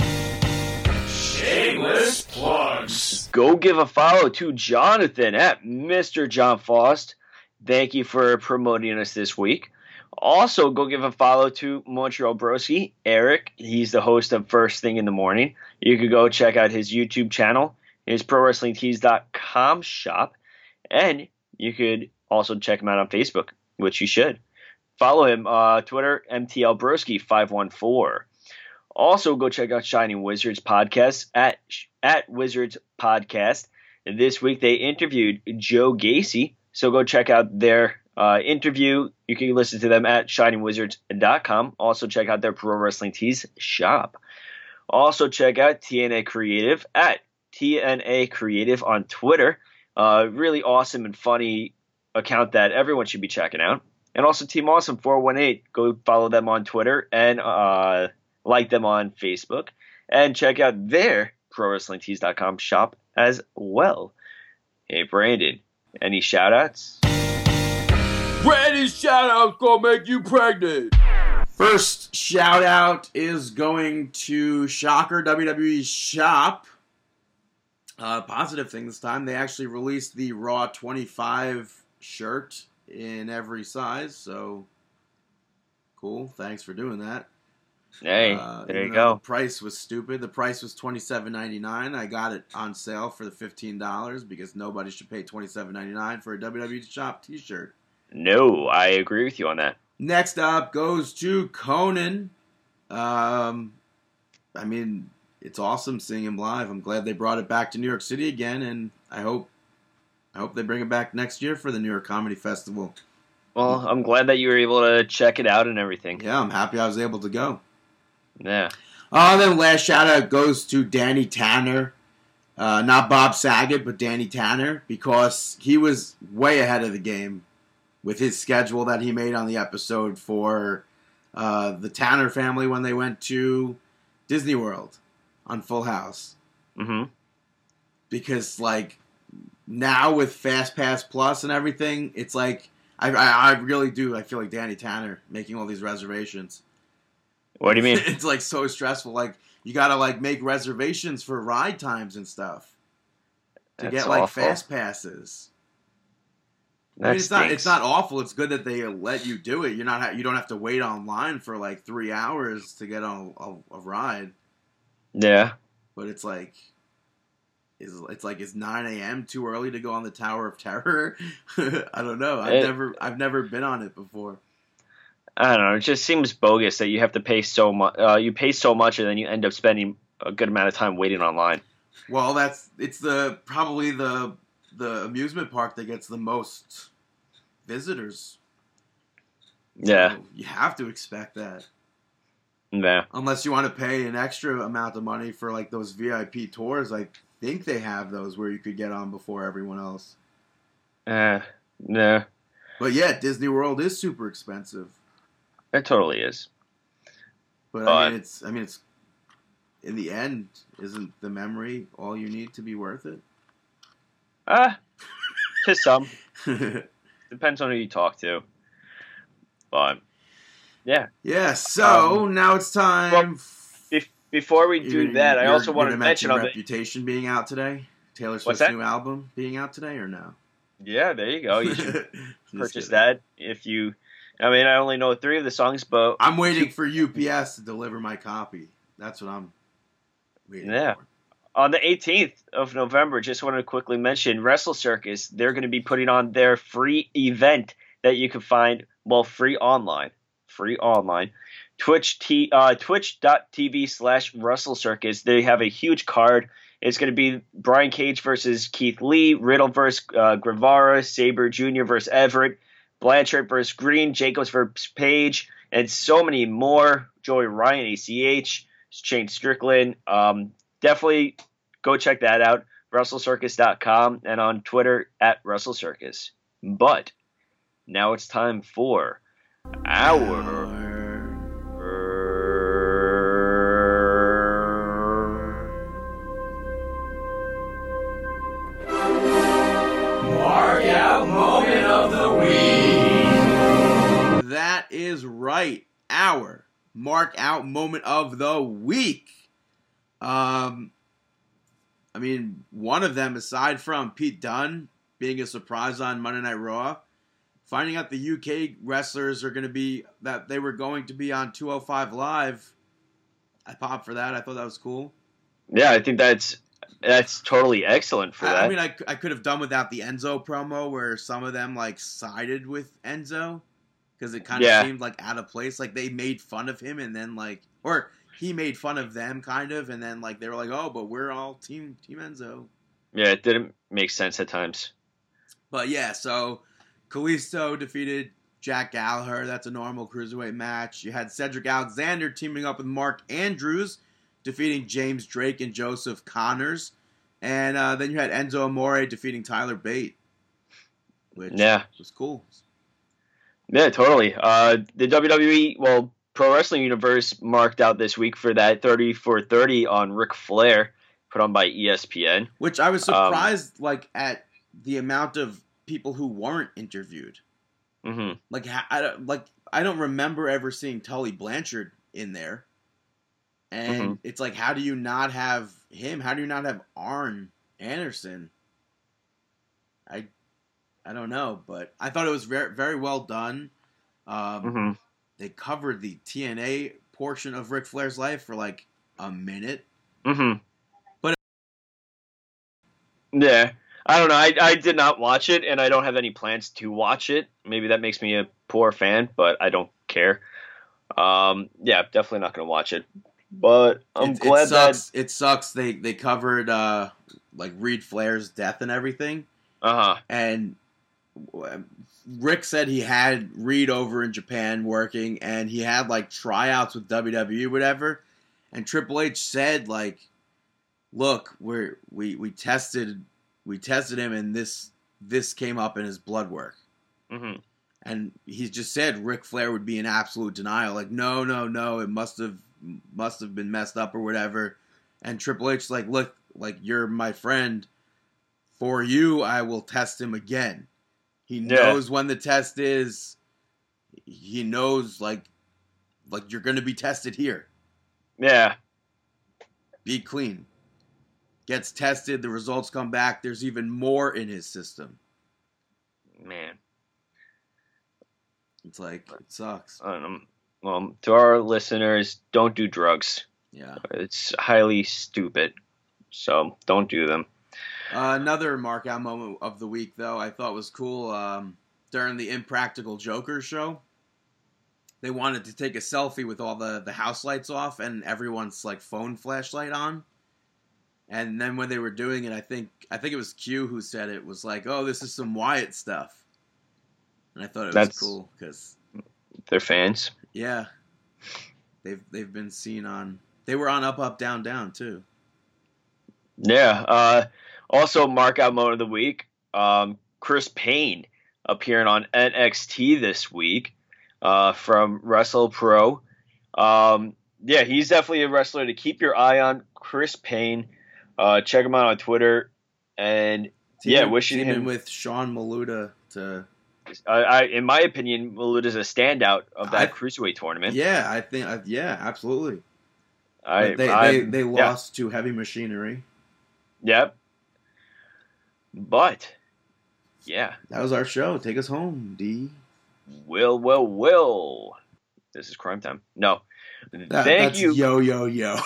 Shameless plugs. Go give a follow to Jonathan at Mr. John Faust. Thank you for promoting us this week. Also, go give a follow to Montreal Broski, Eric. He's the host of First Thing in the Morning. You could go check out his YouTube channel, his ProWrestlingTees.com shop, and you could also check him out on Facebook, which you should. Follow him, uh, Twitter, MTL Broski 514. Also, go check out Shining Wizards podcast at at Wizards Podcast. This week they interviewed Joe Gacy, so go check out their uh, interview. You can listen to them at ShiningWizards.com. Also, check out their Pro Wrestling Tees shop. Also, check out TNA Creative at TNA Creative on Twitter. Uh, really awesome and funny account that everyone should be checking out. And also Team Awesome 418. Go follow them on Twitter and uh, like them on Facebook. And check out their ProWrestlingTees.com shop as well. Hey, Brandon, any shout outs? Brandy's shout out gonna make you pregnant. First shout out is going to Shocker WWE Shop. Uh, positive thing this time, they actually released the Raw 25 shirt in every size, so cool. Thanks for doing that. Hey, Uh, there you though The go. price was stupid. The price was twenty seven ninety nine. I got it on sale for the fifteen dollars because nobody should pay twenty seven ninety nine for a WWE Shop T shirt. No, I agree with you on that. Next up goes to Conan. Um, I mean, it's awesome seeing him live. I'm glad they brought it back to New York City again, and I hope, I hope they bring it back next year for the New York Comedy Festival. Well, I'm glad that you were able to check it out and everything. Yeah, I'm happy I was able to go. Yeah. Uh, then last shout out goes to Danny Tanner. Uh, not Bob Saget, but Danny Tanner, because he was way ahead of the game with his schedule that he made on the episode for uh, the Tanner family when they went to Disney World on Full House. Mm-hmm. Because, like, now with Fast Pass Plus and everything, it's like, I, I, I really do. I feel like Danny Tanner making all these reservations. What do you mean? it's like so stressful. Like you gotta like make reservations for ride times and stuff to That's get like awful. fast passes. I mean, it's not it's not awful. It's good that they let you do it. You're not you don't have to wait online for like three hours to get on a, a ride. Yeah. But it's like. Is, it's like it's 9 a.m. too early to go on the Tower of Terror? I don't know. I've It- never I've never been on it before. I don't know. It just seems bogus that you have to pay so much. Uh, you pay so much, and then you end up spending a good amount of time waiting online. Well, that's it's the probably the the amusement park that gets the most visitors. Yeah. So you have to expect that, Yeah. unless you want to pay an extra amount of money for like those VIP tours. I think they have those where you could get on before everyone else. Uh, yeah. But yeah, Disney World is super expensive. It totally is. But I mean, it's I mean it's in the end, isn't the memory all you need to be worth it? Ah, to some. Depends on who you talk to. But yeah. yeah. So Um, now it's time. Bef- before we do You're- that, I you're- also you're wanted to mention Reputation being out today. Taylor Swift's new album being out today or no? yeah. There you go. You should purchase kidding. that if you. I mean, I only know three of the songs, but I'm waiting for UPS to deliver my copy. That's what I'm waiting Yeah. for. on the 18th of November, just wanted to quickly mention Wrestle Circus. They're going to be putting on their free event that you can find, well, free online, free online. Twitch t uh, twitch.tv slash Wrestle Circus. They have a huge card. It's going to be Brian Cage versus Keith Lee, Riddle versus uh, Guevara, Sabre Jr. versus Everett, Blanchard versus Green, Jacobs versus Page, and so many more. Joey Ryan, ACH, Shane Strickland. Um, definitely go check that out. WrestleCircus.com and on Twitter at WrestleCircus. But now it's time for our. That is right. Our mark out moment of the week. Um, I mean, one of them, aside from Pete Dunne being a surprise on Monday Night Raw, finding out the UK wrestlers are going to be that they were going to be on 205 Live. I popped for that. I thought that was cool. Yeah, I think that's that's totally excellent for I, that. I mean, I, I could have done without the Enzo promo where some of them like sided with Enzo because it kind of Yeah. seemed like out of place. Like they made fun of him and then like, or he made fun of them kind of, and then like they were like, oh, but we're all team Team Enzo. yeah, it didn't make sense at times. But yeah, so Kalisto defeated Jack Gallagher. That's a normal cruiserweight match. You had Cedric Alexander teaming up with Mark Andrews, defeating James Drake and Joseph Conners. And uh, then you had Enzo Amore defeating Tyler Bate, which Yeah. was cool. Yeah, totally. Uh, the WWE, well, Pro Wrestling Universe marked out this week for that 30 for 30 on Ric Flair, put on by ESPN. Which I was Um, surprised, like at the amount of people who weren't interviewed. hmm Like I don't like I don't remember ever seeing Tully Blanchard in there. And Mhm. it's like how do you not have him? How do you not have Arn Anderson? I I don't know, but I thought it was very very well done. Um, hmm They covered the TNA portion of Ric Flair's life for like a minute. hmm But- yeah, I don't know. I, I did not watch it, and I don't have any plans to watch it. Maybe that makes me a poor fan, but I don't care. Um, yeah, definitely not going to watch it. But I'm it, glad it sucks. It sucks. They they covered uh like Reid Flair's death and everything. Uh huh. and Ric said he had Reid over in Japan working, and he had like tryouts with WWE, whatever. And Triple H said like, "Look, we're we we tested we tested him, and this this came up in his blood work." hmm And he just said Ric Flair would be in absolute denial, like, "No, no, no, it must have must have been messed up or whatever." And Triple H like, "Look, like you're my friend." For you, I will test him again. He Yeah. knows when the test is. He knows like like you're gonna be tested here. Yeah. Be clean. Gets tested, the results come back, there's even more in his system. Man. It's like it sucks. I. Well, to our listeners, don't do drugs. Yeah. It's highly stupid. So don't do them. Uh, another mark out moment of the week though I thought was cool um, during the Impractical Joker show. They wanted to take a selfie with all the, the house lights off and everyone's like phone flashlight on. And then when they were doing it, I think I think it was Q who said it was like, "Oh, this is some Wyatt stuff," and I thought it was cool because They're fans. yeah, they've they've been seen on. They were on Up Up Down Down too. Yeah. Uh, also, mark out moment of the week. Um, Chris Payne appearing on NXT this week uh, from Wrestle Pro. Um, yeah, he's definitely a wrestler to keep your eye on. Chris Payne. Uh, check him out on Twitter. And Yeah, wishing him- with Sean Maluta to I, I, in my opinion, Malud is a standout of that I- cruiserweight tournament. Yeah, I think yeah, absolutely. I, But they, I- they they yeah. lost to Heavy Machinery. Yep. But, yeah, That was our show. Take us home, D. will, will, will. This is crime time. No. That- Thank that's you. Yo yo yo.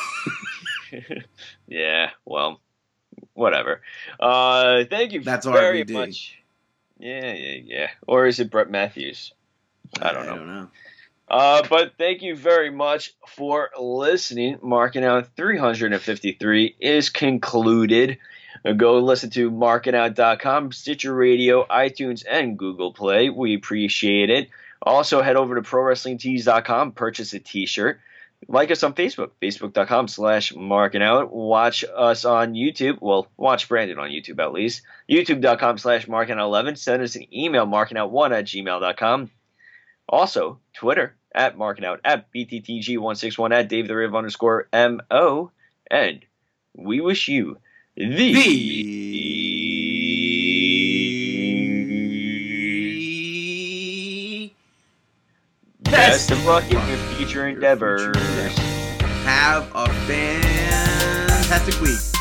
yeah, well, whatever. Uh, thank you That's very RVD. much. Yeah, yeah, yeah. Or is it Brett Matthews? I don't know. I don't know. Uh, but thank you very much for listening. Marking out 353 is concluded. Go listen to markingout.com, Stitcher Radio, iTunes, and Google Play. We appreciate it. Also, head over to ProWrestlingTees.com, purchase a t shirt. Like us on Facebook, facebook.com slash marking out. Watch us on YouTube. Well, watch Brandon on YouTube at least. YouTube.com slash marking out 11. Send us an email, markingout1 at gmail.com. Also, Twitter at marking out at BTTG161 at Dave the Riv underscore MO. And we wish you the, The best of luck in your future endeavors. Have a fantastic week.